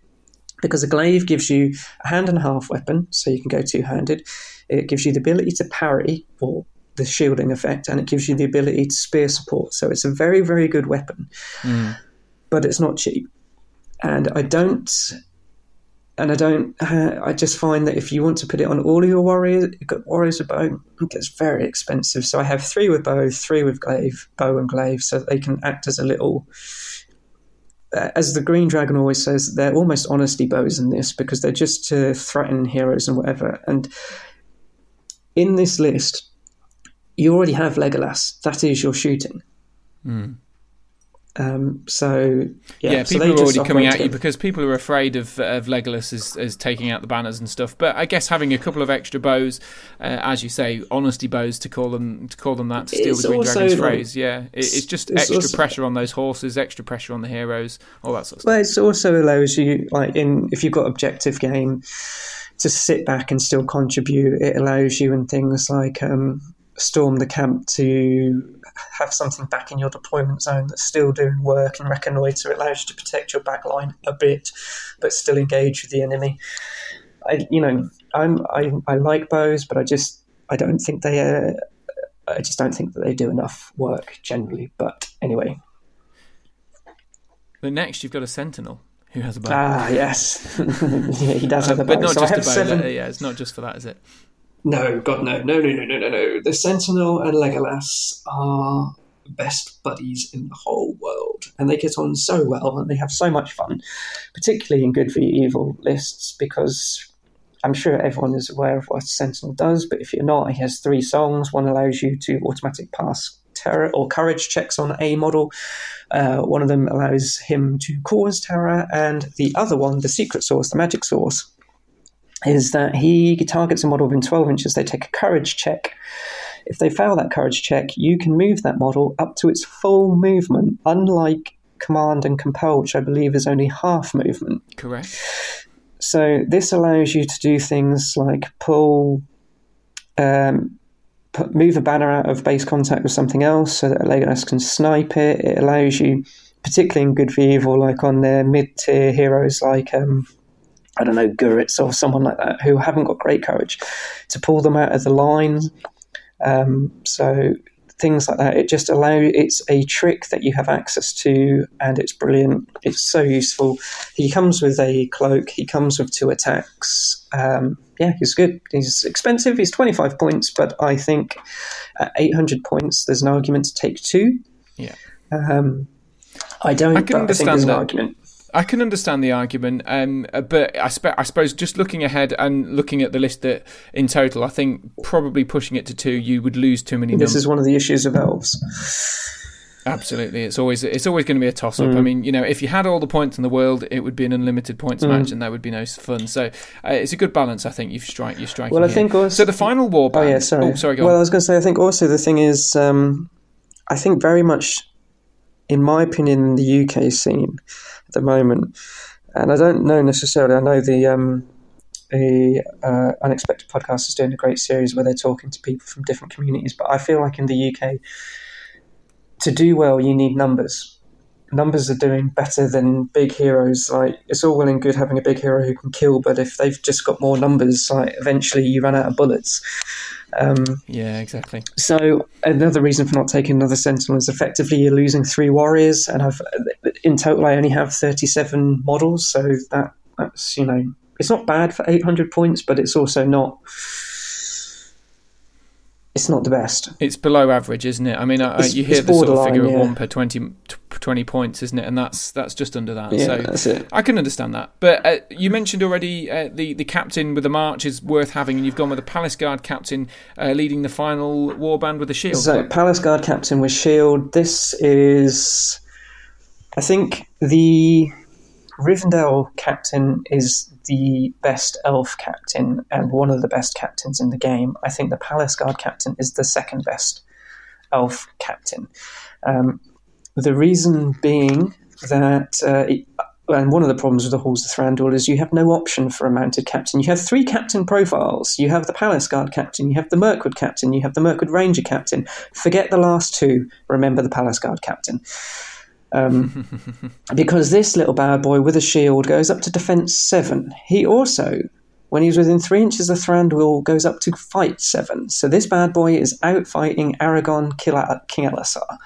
because a glaive gives you a hand and a half weapon, so you can go two handed. It gives you the ability to parry or the shielding effect, and it gives you the ability to spear support. So it's a very, very good weapon, but it's not cheap. And I don't, and I don't, uh, I just find that if you want to put it on all of your warriors, you've got warriors with bow, it gets very expensive. So I have three with bow, three with glaive, bow and glaive, so they can act as a little uh, as the Green Dragon always says, they're almost honesty bows in this because they're just to threaten heroes and whatever. And in this list, you already have Legolas. That is your shooting. Um, so yeah, yeah, so people are already coming at you because people are afraid of of Legolas as, as taking out the banners and stuff. But I guess having a couple of extra bows, uh, as you say, honesty bows to call them to call them that to steal It's the Green Dragon's like, phrase. Yeah, it, it's just it's extra also- pressure on those horses, extra pressure on the heroes, all that sort of stuff. Well, it also allows you, like in if you've got objective game, to sit back and still contribute. It allows you in things like um, storm the camp to have something back in your deployment zone that's still doing work and reconnoiter. It allows you to protect your back line a bit, but still engage with the enemy. I, you know, I'm I, I like bows, but I just I don't think they. Uh, I just don't think that they do enough work generally. But anyway, But next you've got a sentinel who has a bow. ah yes, yeah, he does have a bow. but not so just a bow. seven. uh, Yeah, it's not just for that, is it? No, God, no, no, no, no, no, no, no. The Sentinel and Legolas are best buddies in the whole world, and they get on so well, and they have so much fun, particularly in Good v Evil lists, because I'm sure everyone is aware of what Sentinel does, but if you're not, he has three songs. One allows you to automatic pass terror or courage checks on a model. Uh, one of them allows him to cause terror, and the other one, the secret sauce, the magic source, is that he targets a model within 12 inches. They take a courage check. If they fail that courage check, you can move that model up to its full movement, unlike command and compel, which I believe is only half movement. Correct. So this allows you to do things like pull, um, put, move a banner out of base contact with something else so that Legolas can snipe it. It allows you, particularly in Good v Evil, like on their mid tier heroes like um, I don't know Guritz or someone like that who haven't got great courage, to pull them out of the line. Um, so things like that. It just allow it's a trick that you have access to, and it's brilliant. It's so useful. He comes with a cloak. He comes with two attacks. Um, yeah, he's good. He's expensive. He's twenty five points, but I think at eight hundred points, there's an argument to take two. Yeah. Um, I don't. I can I understand there's an that. I can understand the argument, um, but I, spe- I suppose just looking ahead and looking at the list that in total, I think probably pushing it to two, you would lose too many This numbers. is one of the issues of elves. Absolutely, it's always it's always going to be a toss up. I Mm. mean, you know, if you had all the points in the world, it would be an unlimited points match, and that would be no fun. So uh, it's a good balance, I think. You've strike you're striking. Well, I here. think also- so. The final war. Oh Band, yeah, sorry. Oh, sorry. Go well, I was going to say, I think also the thing is, um, I think very much, in my opinion, in the UK scene the moment, and I don't know necessarily. I know the um, the uh, Unexpected podcast is doing a great series where they're talking to people from different communities, but I feel like in the UK, to do well, you need numbers. Numbers are doing better than big heroes. Like it's all well and good having a big hero who can kill, but if they've just got more numbers, like eventually you run out of bullets. Um, Yeah, exactly. so another reason for not taking another sentinel is effectively you're losing three warriors, and I've in total I only have thirty-seven models. So that that's you know it's not bad for eight hundred points, but it's also not it's not the best. It's below average, isn't it? I mean, I, you hear the sort of figure of one per 20, 20 points, isn't it? And that's that's just under that. Yeah, so that's it. I can understand that. But uh, you mentioned already uh, the the captain with the march is worth having, and you've gone with the Palace Guard captain uh, leading the final warband with a shield. So Palace Guard captain with shield. This is, I think the Rivendell captain is the best elf captain and one of the best captains in the game. I think the Palace Guard captain is the second best elf captain. Um, the reason being that, uh, it, and one of the problems with the Halls of Thranduil is you have no option for a mounted captain. You have three captain profiles. You have the Palace Guard captain, you have the Mirkwood captain, you have the Mirkwood Ranger captain. Forget the last two. Remember the Palace Guard captain. Um, because this little bad boy with a shield goes up to defense seven. He also, when he's within three inches of Thranduil, goes up to fight seven. So this bad boy is out fighting Aragorn Kila- King Elessar.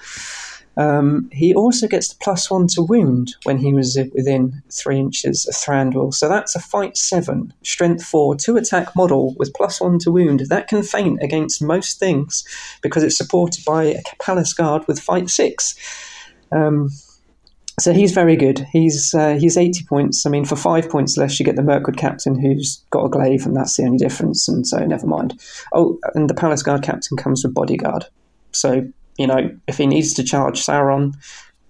Um, he also gets the plus one to wound when he was within three inches of Thranduil. So that's a fight seven, strength four, two attack model with plus one to wound. That can feint against most things because it's supported by a Palace Guard with fight six. Um, so he's very good. He's uh, he's eighty points. I mean, for five points less, you get the Mirkwood captain who's got a glaive, and that's the only difference. And so, never mind. Oh, and the Palace Guard captain comes with bodyguard. So you know, if he needs to charge Sauron,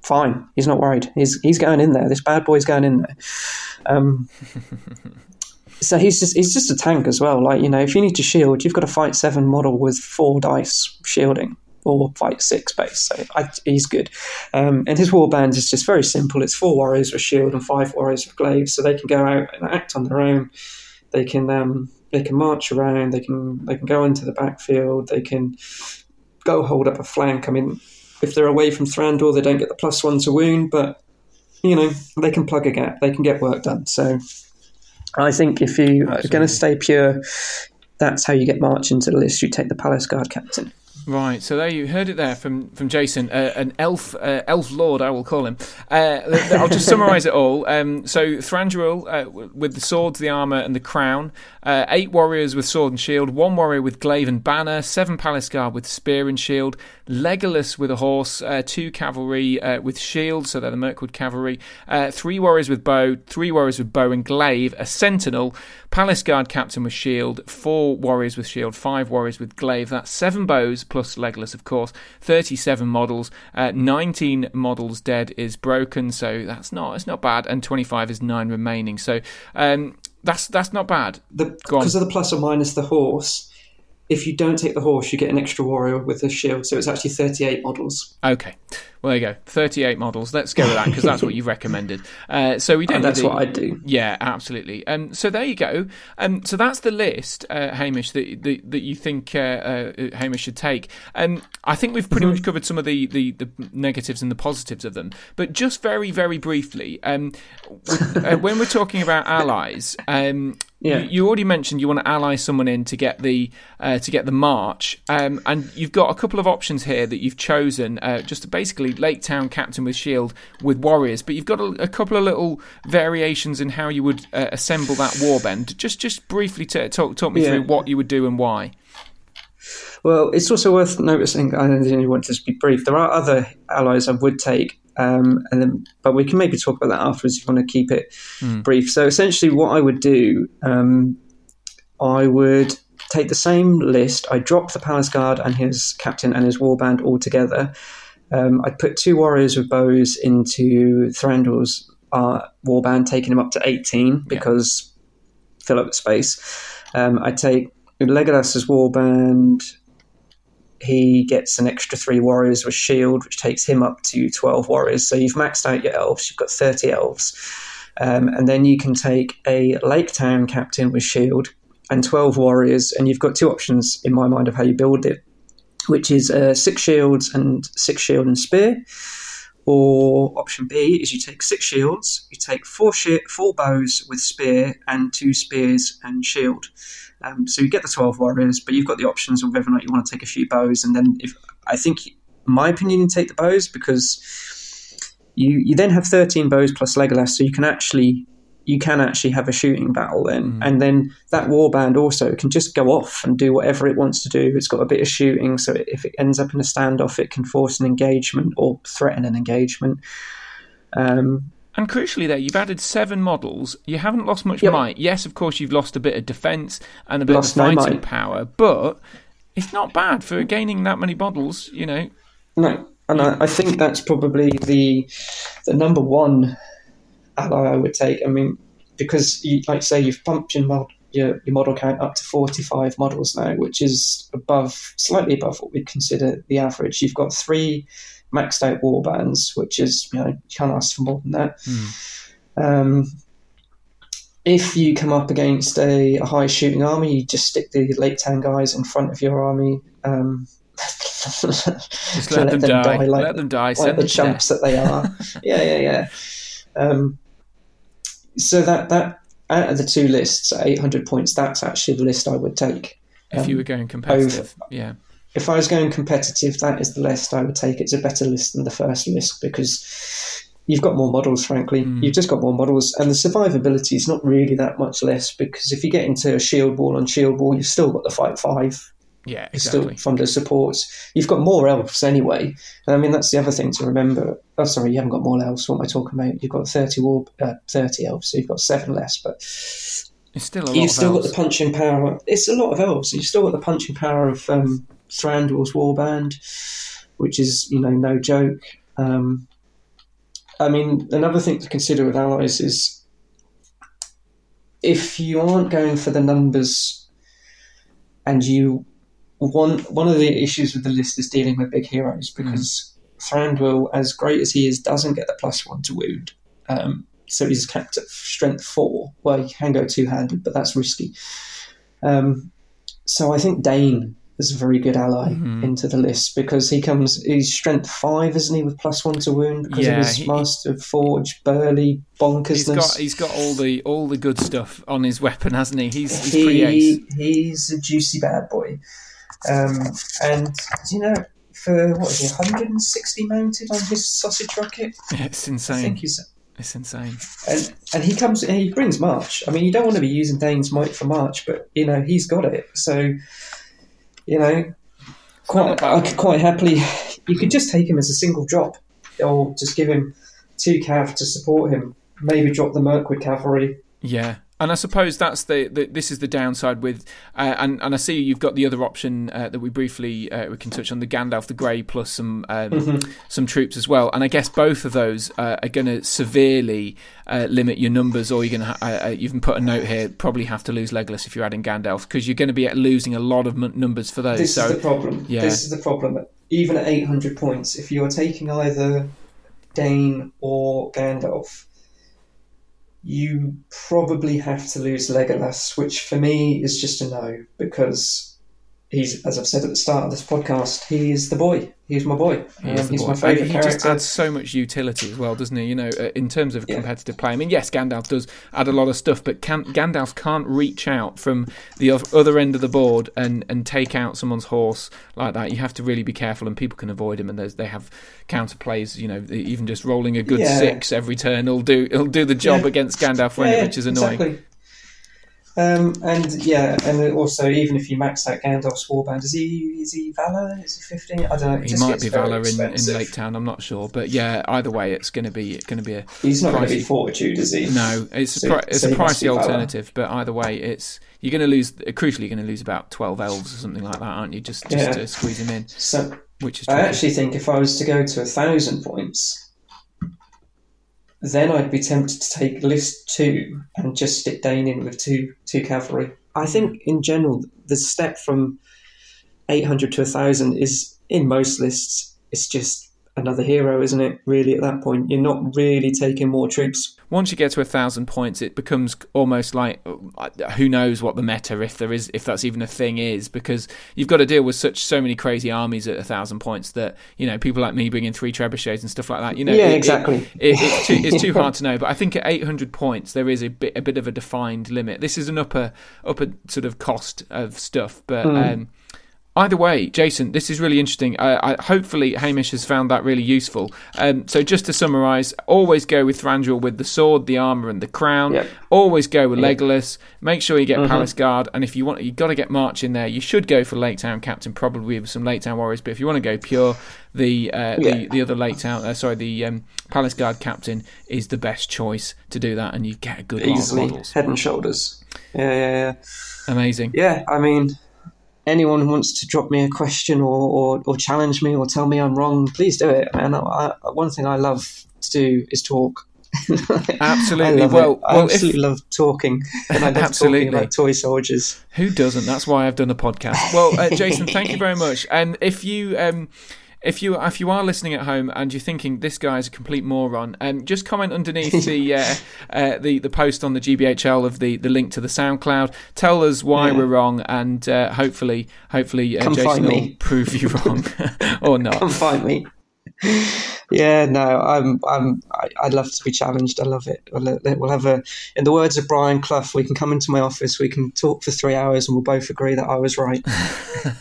fine. He's not worried. He's he's going in there. This bad boy's going in there. Um, so he's just he's just a tank as well. Like you know, if you need to shield, you've got a fight seven model with four dice shielding or fight six base. So I, he's good. Um, and his warband is just very simple. It's four warriors with shield and five warriors with glaives, so they can go out and act on their own. They can um, they can march around. They can they can go into the backfield. They can go hold up a flank. I mean, if they're away from Thranduil, they don't get the plus one to wound, but you know they can plug a gap. They can get work done. So I think if you are going to stay pure, that's how you get march into the list. You take the Palace Guard captain. Right, so there you heard it there from from Jason, uh, an elf uh, elf lord, I will call him. Uh, I'll just summarise it all. Um, so Thranduil uh, with the swords, the armour, and the crown. Uh, eight warriors with sword and shield. One warrior with glaive and banner. Seven palace guard with spear and shield. Legolas with a horse. Uh, two cavalry uh, with shields, so they're the Mirkwood cavalry. Uh, three warriors with bow. Three warriors with bow and glaive. A sentinel. Palace guard captain with shield. Four warriors with shield. Five warriors with glaive. That's seven bows plus legless, of course. Thirty-seven models. Uh, Nineteen models dead is broken, so that's not it's not bad. And twenty-five is nine remaining. So um, that's that's not bad. Because of the plus or minus the horse, if you don't take the horse, you get an extra warrior with a shield. So it's actually 38 models. Okay. Well, there you go. 38 models. Let's go with that because that's what you've recommended. Uh, so we don't. And that's need what I do. Yeah, absolutely. Um, so there you go. Um, so that's the list, uh, Hamish, that, that that you think uh, uh, Hamish should take. Um, I think we've pretty Mm-hmm. much covered some of the, the, the negatives and the positives of them. But just very, very briefly, um, uh, when we're talking about allies, um, Yeah. you, you already mentioned you want to ally someone in to get the uh, to get the march, um, and you've got a couple of options here that you've chosen. Uh, just to basically Lake Town captain with shield with warriors, but you've got a, a couple of little variations in how you would uh, assemble that warband. Just just briefly to talk talk me Yeah. through what you would do and why. Well, it's also worth noticing. I only want to be brief. There are other allies I would take, um, and then, but we can maybe talk about that afterwards if you want to keep it brief. So, essentially, what I would do, um, I would take the same list. I drop the palace guard and his captain and his warband all together. Um, I'd put two warriors with bows into Thranduil's uh, warband, taking him up to eighteen because fill up the space. Um, I take Legolas's warband. He gets an extra three warriors with shield, which takes him up to twelve warriors. So you've maxed out your elves. You've got thirty elves, um, and then you can take a Lake Town captain with shield and twelve warriors, and you've got two options in my mind of how you build it, which is uh, six shields and six shield and spear. Or option B is you take six shields, you take four four bows with spear and two spears and shield. Um, so you get the twelve warriors, but you've got the options of whether or not you want to take a few bows. And then, if I think, my opinion, you take the bows because you you then have thirteen bows plus Legolas, so you can actually you can actually have a shooting battle then, and then that warband also can just go off and do whatever it wants to do. It's got a bit of shooting, so if it ends up in a standoff, it can force an engagement or threaten an engagement. Um, And crucially, there you've added seven models. You haven't lost much Yep. might. Yes, of course, you've lost a bit of defense and a bit Lost of fighting might. power, but it's not bad for gaining that many models. You know, No, and I, I think that's probably the the number one ally I would take. I mean, because you, like say you've pumped your, mod, your your model count up to forty five models now, which is above slightly above what we'd consider the average. You've got three maxed out war bands, which is you know you can't ask for more than that. Um, if you come up against a, a high shooting army, you just stick the Lake Town guys in front of your army. Um, just let, them, die. like, let them die. like Send the them to chumps that they are. yeah, yeah, yeah. Um, so that that out of the two lists, 800 points, that's actually the list I would take. If you um, were going competitive, yeah. If I was going competitive, that is the list I would take. It's a better list than the first list because you've got more models, frankly. Hmm. You've just got more models, and the survivability is not really that much less because if you get into a shield wall on shield wall, you've still got the fight five. Yeah, exactly. still from the supports. You've got more elves anyway. And I mean, that's the other thing to remember. Oh, sorry, you haven't got more elves. What am I talking about? You've got 30, war, uh, 30 elves, so you've got seven less. But It's still a lot you've still got the punching power. It's a lot of elves. You've still got the punching power of um, Thranduil's warband, which is, you know, no joke. Um, I mean, another thing to consider with allies is if you aren't going for the numbers and you one one of the issues with the list is dealing with big heroes because Thranduil, as great as he is, doesn't get the plus one to wound. Um, so he's capped at strength four. Well, he can go two handed, but that's risky. Um, so I think Dain is a very good ally into the list because he comes. He's strength five, isn't he, with plus one to wound because Yeah, of his he- Master Forge, burly bonkersness. He's got he's got all the all the good stuff on his weapon, hasn't he? He's, he's he, he's a juicy bad boy. Um, and you know, for what is he, 160 mounted on his sausage rocket? Yeah, It's insane. It's insane. and and he comes and he brings March. I mean, you don't want to be using Dain's might for March, but you know he's got it. So you know, quite I could quite happily. You could just take him as a single drop, or just give him two cav to support him. Maybe drop the Mirkwood cavalry. Yeah, and I suppose that's the, the this is the downside with, uh, and and I see you've got the other option uh, that we briefly uh, we can touch on the Gandalf the Grey plus some um, Mm-hmm. some troops as well, and I guess both of those uh, are going to severely uh, limit your numbers, or you're going to uh, you can put a note here probably have to lose Legolas if you're adding Gandalf because you're going to be losing a lot of m- numbers for those. This so is the problem. yeah. This is the problem. even at 800 points, if you're taking either Dain or Gandalf, you probably have to lose Legolas, which for me is just a no because he's, as I've said at the start of this podcast, he is the boy. He's my boy. He Um, he's boy. my favourite he character. just adds so much utility as well, doesn't he? You know, uh, in terms of Yeah. competitive play. I mean, yes, Gandalf does add a lot of stuff, but can, Gandalf can't reach out from the other end of the board and, and take out someone's horse like that. You have to really be careful, and people can avoid him. And they have counter plays. You know, even just rolling a good Yeah. six every turn will do. It'll do the job Yeah. against Gandalf, won't it, which is annoying. Exactly. Um, and yeah, and also even if you max out Gandalf's warband, is he is he Valor? Is he fifteen? I don't know. He might be Valor in, in. Lake Town. I'm not sure, but yeah, either way, it's going to be going to be a He's not going to be Fortitude, is he? No, it's a pri- it's so a pricey alternative, but either way, it's you're going to lose. Crucially, you're going to lose about twelve elves or something like that, aren't you? Just just Yeah. to squeeze him in, So which is I actually think if I was to go to a thousand points, then I'd be tempted to take list two and just stick Dain in with two two cavalry. I think in general the step from eight hundred to a thousand is in most lists. It's just another hero, isn't it? Really, at that point, you're not really taking more troops. Once you get to a thousand points, it becomes almost like who knows what the meta, if there is, if that's even a thing, is because you've got to deal with such so many crazy armies at a thousand points that you know people like me bringing three trebuchets and stuff like that. You know, Yeah, it- it- exactly. it- it's, too, it's too hard to know, but I think at 800 points there is a bit a bit of a defined limit. This is an upper upper sort of cost of stuff, but. Hmm. Um, Either way, Jason, this is really interesting. I, I, hopefully, Hamish has found that really useful. Um, so, just to summarise, always go with Thranduil with the sword, the armour, and the crown. Yep. Always go with Legolas. Make sure you get Mm-hmm. Palace Guard, and if you want, you've got to get March in there. You should go for Lake Town Captain, probably with some Lake Town Warriors. But if you want to go pure, the uh, the, Yeah. the other Lake Town, uh, sorry, the um, Palace Guard Captain is the best choice to do that, and you get a good Easily, head and shoulders. Yeah, yeah, yeah. Amazing. Yeah, I mean, anyone who wants to drop me a question or, or, or challenge me or tell me I'm wrong, please do it, man. I, I, one thing I love to do is talk. Absolutely. I Well- it. I well, if- absolutely love talking, and I love Absolutely. talking about toy soldiers. Who doesn't? That's why I've done a podcast. Well, uh, Jason, thank you very much. And if you. Um, if you if you are listening at home and you're thinking this guy's a complete moron, um, just comment underneath the uh, uh, the the post on the GBHL of the, the link to the SoundCloud. Tell us why Yeah. we're wrong, and uh, hopefully hopefully uh, Jason will prove you wrong or not. Come find me. Yeah, no, I'm, I'm, I'd love to be challenged. I love it. We'll, have a, in the words of Brian Clough, we can come into my office, we can talk for three hours, and we'll both agree that I was right.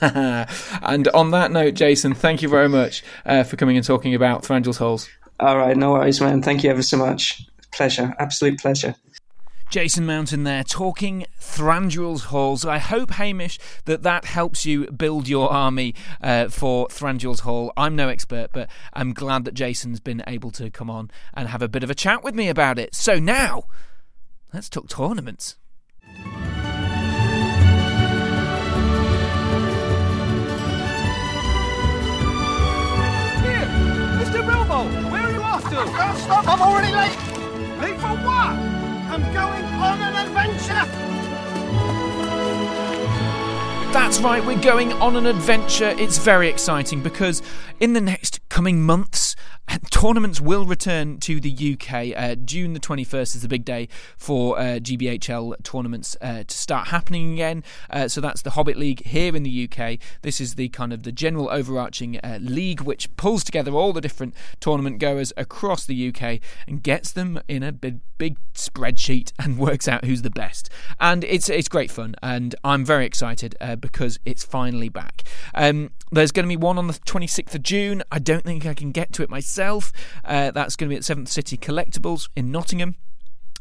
and on that note, Jason, thank you very much uh, for coming and talking about Thranduil's Halls. All right, no worries, man. Thank you ever so much. Pleasure, absolute pleasure. Jason Mountain there talking Thranduil's Halls. I hope, Hamish, that that helps you build your army uh, for Thranduil's Hall. I'm no expert, but I'm glad that Jason's been able to come on and have a bit of a chat with me about it. So now, let's talk tournaments. Here, Mr. Bilbo, where are you off to? Can't stop, I'm already late. Late for what? I'm going on an adventure. That's right, we're going on an adventure. It's very exciting because in the next coming months, tournaments will return to the UK. Uh, June the 21st is the big day for uh, GBHL tournaments uh, to start happening again. Uh, so that's the Hobbit League here in the UK. This is the kind of the general overarching uh, league which pulls together all the different tournament goers across the UK and gets them in a big, big spreadsheet and works out who's the best. And it's it's great fun, and I'm very excited uh, because it's finally back. Um, there's going to be one on the 26th of June. I don't think I can get to it myself. Uh, that's going to be at Seventh City Collectibles in Nottingham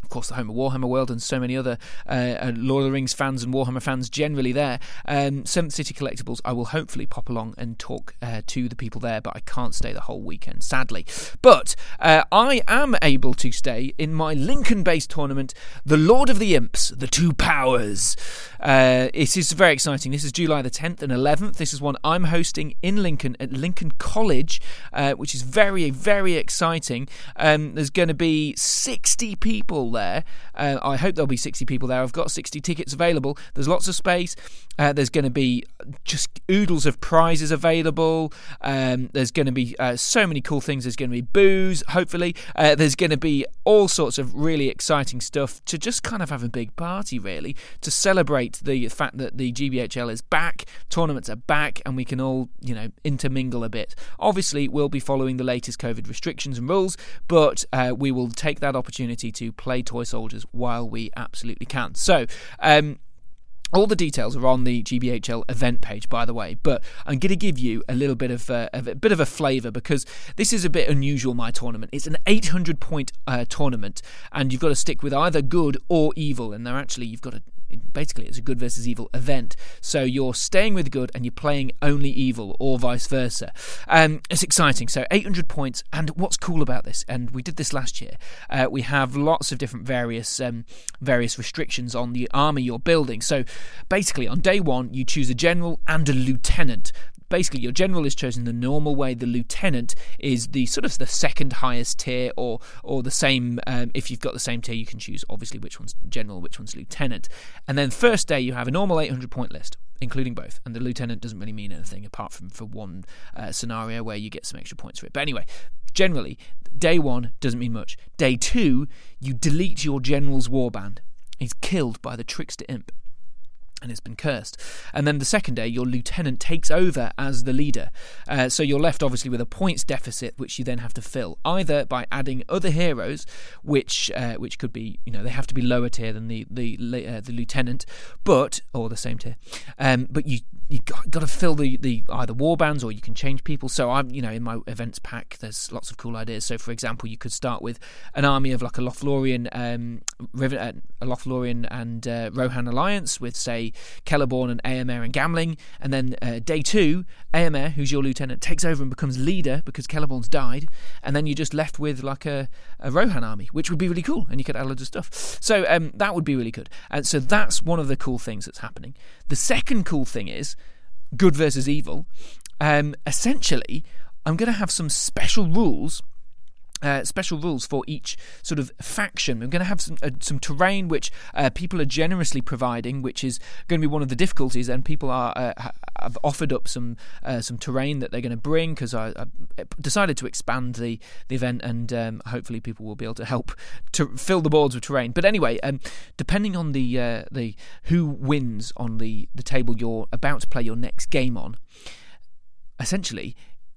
of course, the home of Warhammer World and so many other uh, uh, Lord of the Rings fans and Warhammer fans generally there. Um, Seventh City Collectibles, I will hopefully pop along and talk uh, to the people there, but I can't stay the whole weekend, sadly. But uh, I am able to stay in my Lincoln based tournament, The Lord of the Imps, The Two Powers. Uh, it is very exciting. This is July the 10th and 11th. This is one I'm hosting in Lincoln at Lincoln College, uh, which is very, very exciting. Um, there's going to be 60 people there. Uh, I hope there'll be 60 people there. I've got 60 tickets available. There's lots of space. Uh, there's going to be just oodles of prizes available. Um, there's going to be uh, so many cool things. There's going to be booze, hopefully. Uh, there's going to be all sorts of really exciting stuff to just kind of have a big party, really, to celebrate the fact that the GBHL is back, tournaments are back, and we can all, you know, intermingle a bit. Obviously, we'll be following the latest COVID restrictions and rules, but uh, we will take that opportunity to play toy soldiers while we absolutely can. So, um, all the details are on the GBHL event page, by the way. But I'm going to give you a little bit of, uh, of a bit of a flavour because this is a bit unusual. My tournament it's an 800 point uh, tournament, and you've got to stick with either good or evil. And they're actually you've got to basically it's a good versus evil event. So you're staying with good and you're playing only evil, or vice versa. Um, it's exciting. So 800 points, and what's cool about this? And we did this last year. Uh, we have lots of different various um, various restrictions on the army you're building. So basically, on day one, you choose a general and a lieutenant basically your general is chosen the normal way. The lieutenant is the sort of the second highest tier or or the same um, if you've got the same tier you can choose obviously which one's general which one's lieutenant. And then first day you have a normal 800 point list including both. And the lieutenant doesn't really mean anything apart from for one uh, scenario where you get some extra points for it. But anyway generally day one doesn't mean much. Day two you delete your general's warband. He's killed by the trickster imp and it's been cursed. And then the second day, your lieutenant takes over as the leader. Uh, so you're left obviously with a points deficit, which you then have to fill either by adding other heroes, which uh, which could be you know they have to be lower tier than the the uh, the lieutenant, but or the same tier. Um, but you you got, got to fill the, the either war bands or you can change people. So I'm you know in my events pack there's lots of cool ideas. So for example, you could start with an army of like a Lothlorien, um, River, uh, a Lothlorien and uh, Rohan alliance with say Celeborn and Eomer and Gamling, and then uh, day two, Eomer, who's your lieutenant, takes over and becomes leader because Celeborn's died, and then you're just left with like a, a Rohan army, which would be really cool, and you could add loads of stuff. So um, that would be really good. And so that's one of the cool things that's happening. The second cool thing is good versus evil. Um, essentially, I'm going to have some special rules. Uh, special rules for each sort of faction. We're going to have some, uh, some terrain which uh, people are generously providing, which is going to be one of the difficulties. And people are uh, have offered up some uh, some terrain that they're going to bring because I, I, decided to expand the the event, and um, hopefully people will be able to help to fill the boards with terrain. But anyway, um, depending on the uh, the who wins on the the table you're about to play your next game on, essentially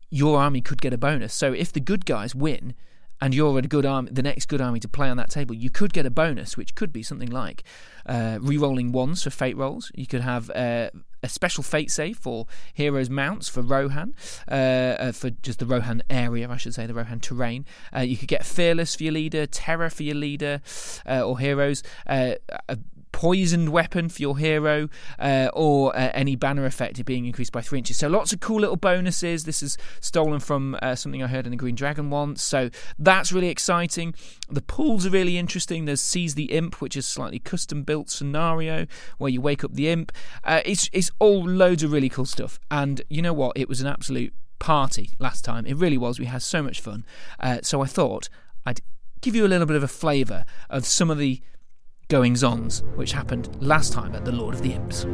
your army could get a bonus. So if the good guys win and you're a good army, the next good army to play on that table, you could get a bonus, which could be something like uh, re-rolling ones for fate rolls. You could have uh, a special fate save for heroes mounts for Rohan, uh, uh, for just the Rohan area, I should say, the Rohan terrain. Uh, you could get fearless for your leader, terror for your leader uh, or heroes, poisoned weapon for your hero, uh, or uh, any banner effect it being increased by three inches. So lots of cool little bonuses. This is stolen from uh, something I heard in the Green Dragon once. So that's really exciting. The pools are really interesting. There's Seize the Imp, which is slightly custom built scenario where you wake up the imp. Uh, it's it's all loads of really cool stuff. And you know what? It was an absolute party last time. It really was. We had so much fun. Uh, so I thought I'd give you a little bit of a flavour of some of the goings ons which happened last time at the Lord of the Imps.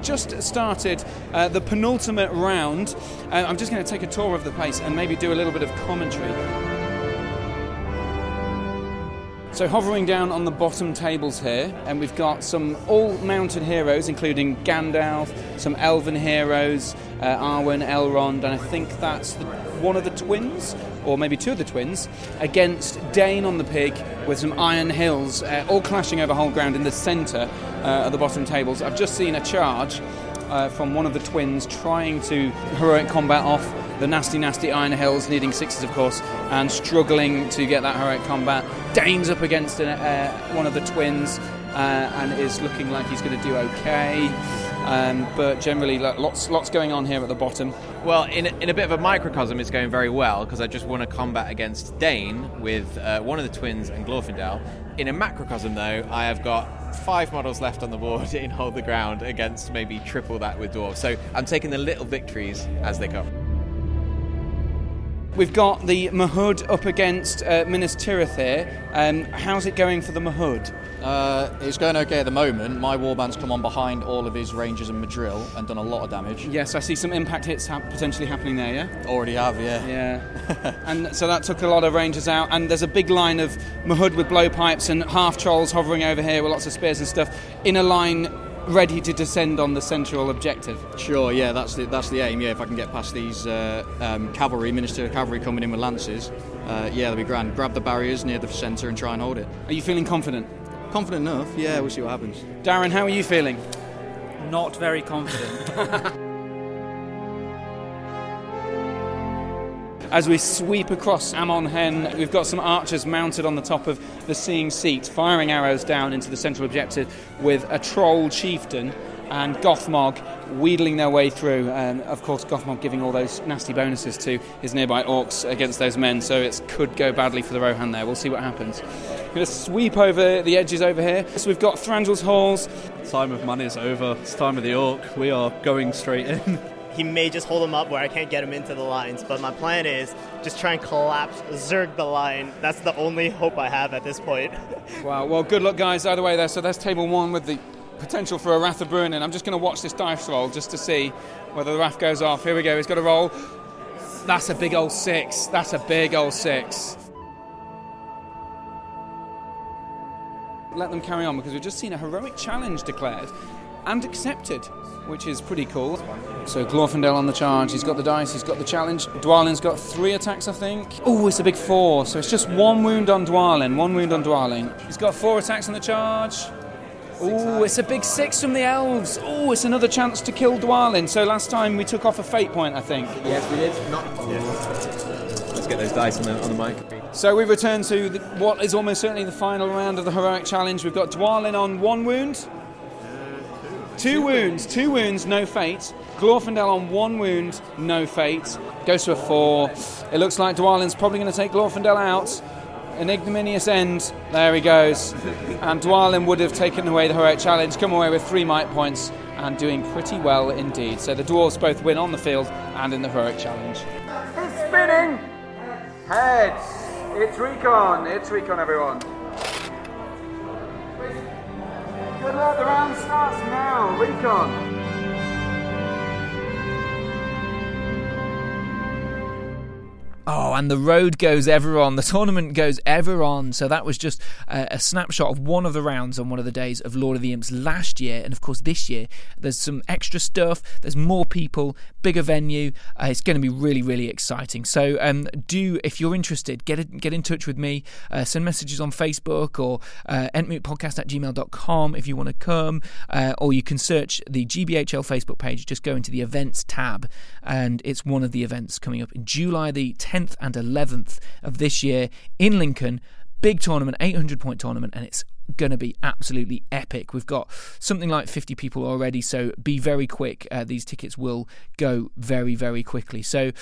Just started uh, the penultimate round. Uh, I'm just going to take a tour of the place and maybe do a little bit of commentary. So, hovering down on the bottom tables here, and we've got some all mounted heroes, including Gandalf, some elven heroes, uh, Arwen, Elrond, and I think that's the, one of the twins, or maybe two of the twins, against Dain on the pig with some Iron Hills, uh, all clashing over whole ground in the centre uh, of the bottom tables. I've just seen a charge uh, from one of the twins trying to heroic combat off the nasty, nasty Iron Hills, needing sixes, of course, and struggling to get that heroic combat. Dain's up against uh, one of the twins uh, and is looking like he's going to do okay. Um, but generally, lots lots going on here at the bottom. Well, in, in a bit of a microcosm, it's going very well because I just won a combat against Dain with uh, one of the twins and Glorfindel. In a macrocosm, though, I have got five models left on the board in Hold the Ground against maybe triple that with Dwarves. So I'm taking the little victories as they come. We've got the Mahud up against uh, Minas Tirith here. Um, how's it going for the Mahud? Uh, it's going okay at the moment. My warband's come on behind all of his rangers and Madril and done a lot of damage. Yes, I see some impact hits ha- potentially happening there, yeah? Already have, yeah. Yeah. and so that took a lot of rangers out, and there's a big line of Mahud with blowpipes and half trolls hovering over here with lots of spears and stuff in a line ready to descend on the central objective. Sure, yeah, that's the that's the aim. Yeah, if I can get past these uh, um, cavalry, Minas Tirith cavalry coming in with lances, uh, yeah, that'll be grand. Grab the barriers near the centre and try and hold it. Are you feeling confident? Confident enough, yeah. We'll see what happens. Darren, how are you feeling? Not very confident. As we sweep across Amon Hen, we've got some archers mounted on the top of the seeing seat, firing arrows down into the central objective with a troll chieftain and Gothmog wheedling their way through. And of course, Gothmog giving all those nasty bonuses to his nearby orcs against those men, so it could go badly for the Rohan there. We'll see what happens. Going to sweep over the edges over here. So we've got Thranduil's Halls. time of money is over. It's time of the orc. We are going straight in. he may just hold him up where I can't get him into the lines. But my plan is just try and collapse Zerg the line. That's the only hope I have at this point. Wow, well, good luck, guys, either way there. So that's table one with the potential for a Bruinen, and I'm just going to watch this dice roll just to see whether the Wrath goes off. Here we go, he's got a roll. That's a big old six. That's a big old six. Let them carry on because we've just seen a heroic challenge declared and accepted, which is pretty cool. So Glorfindel on the charge. He's got the dice. He's got the challenge. Dwalin's got three attacks, I think. Oh, it's a big four. So it's just one wound on Dwalin. One wound on Dwalin. He's got four attacks on the charge. Oh, it's a big six from the elves. Oh, it's another chance to kill Dwalin. So last time we took off a fate point, I think. Yes, we did. Let's get those dice on the, on the mic. So we return to the, what is almost certainly the final round of the heroic challenge. We've got Dwalin on one wound. Two wounds, two wounds, no fate. Glorfindel on one wound, no fate. Goes to a four. It looks like Dwalin's probably going to take Glorfindel out. An ignominious end. There he goes. And Dwalin would have taken away the heroic challenge, come away with three might points, and doing pretty well indeed. So the dwarves both win on the field and in the heroic challenge. It's spinning. Heads. It's recon. It's recon, everyone. Good luck. The round starts now. Recon. Oh, and the road goes ever on. The tournament goes ever on. So that was just a, a, snapshot of one of the rounds on one of the days of Lord of the Imps last year. And of course, this year, there's some extra stuff. There's more people, bigger venue. Uh, it's going to be really, really exciting. So um, do, if you're interested, get, get in touch with me. Uh, send messages on Facebook or uh, entmootpodcast at gmail.com if you want to come. Uh, or you can search the GBHL Facebook page. Just go into the events tab. And it's one of the events coming up in July the 10th 10th and 11th of this year in Lincoln. Big tournament, 800 point tournament, and it's going to be absolutely epic. We've got something like 50 people already, so be very quick. Uh, these tickets will go very, very quickly. So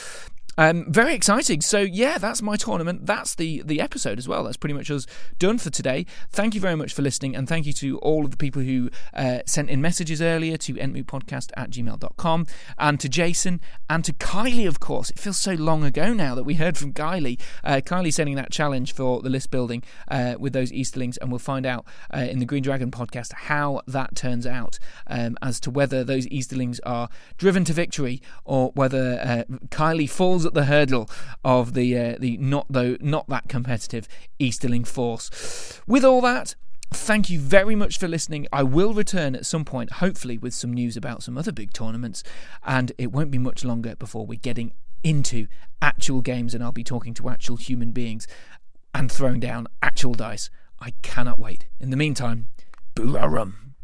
um, very exciting. So yeah, that's my tournament. That's the the episode as well. That's pretty much us done for today. Thank you very much for listening, and thank you to all of the people who uh, sent in messages earlier to entmootpodcast at gmail.com and to Jason and to Kylie, of course. It feels so long ago now that we heard from Kylie. Uh, Kylie sending that challenge for the list building uh, with those Easterlings, and we'll find out uh, in the Green Dragon podcast how that turns out um, as to whether those Easterlings are driven to victory or whether uh, Kylie at the hurdle of the uh, the not though not that competitive Easterling force. With all that, Thank you very much for listening. I will return at some point, hopefully, with some news about some other big tournaments, and it won't be much longer before we're getting into actual games and I'll be talking to actual human beings and throwing down actual dice. I cannot wait. In the meantime, boo rum.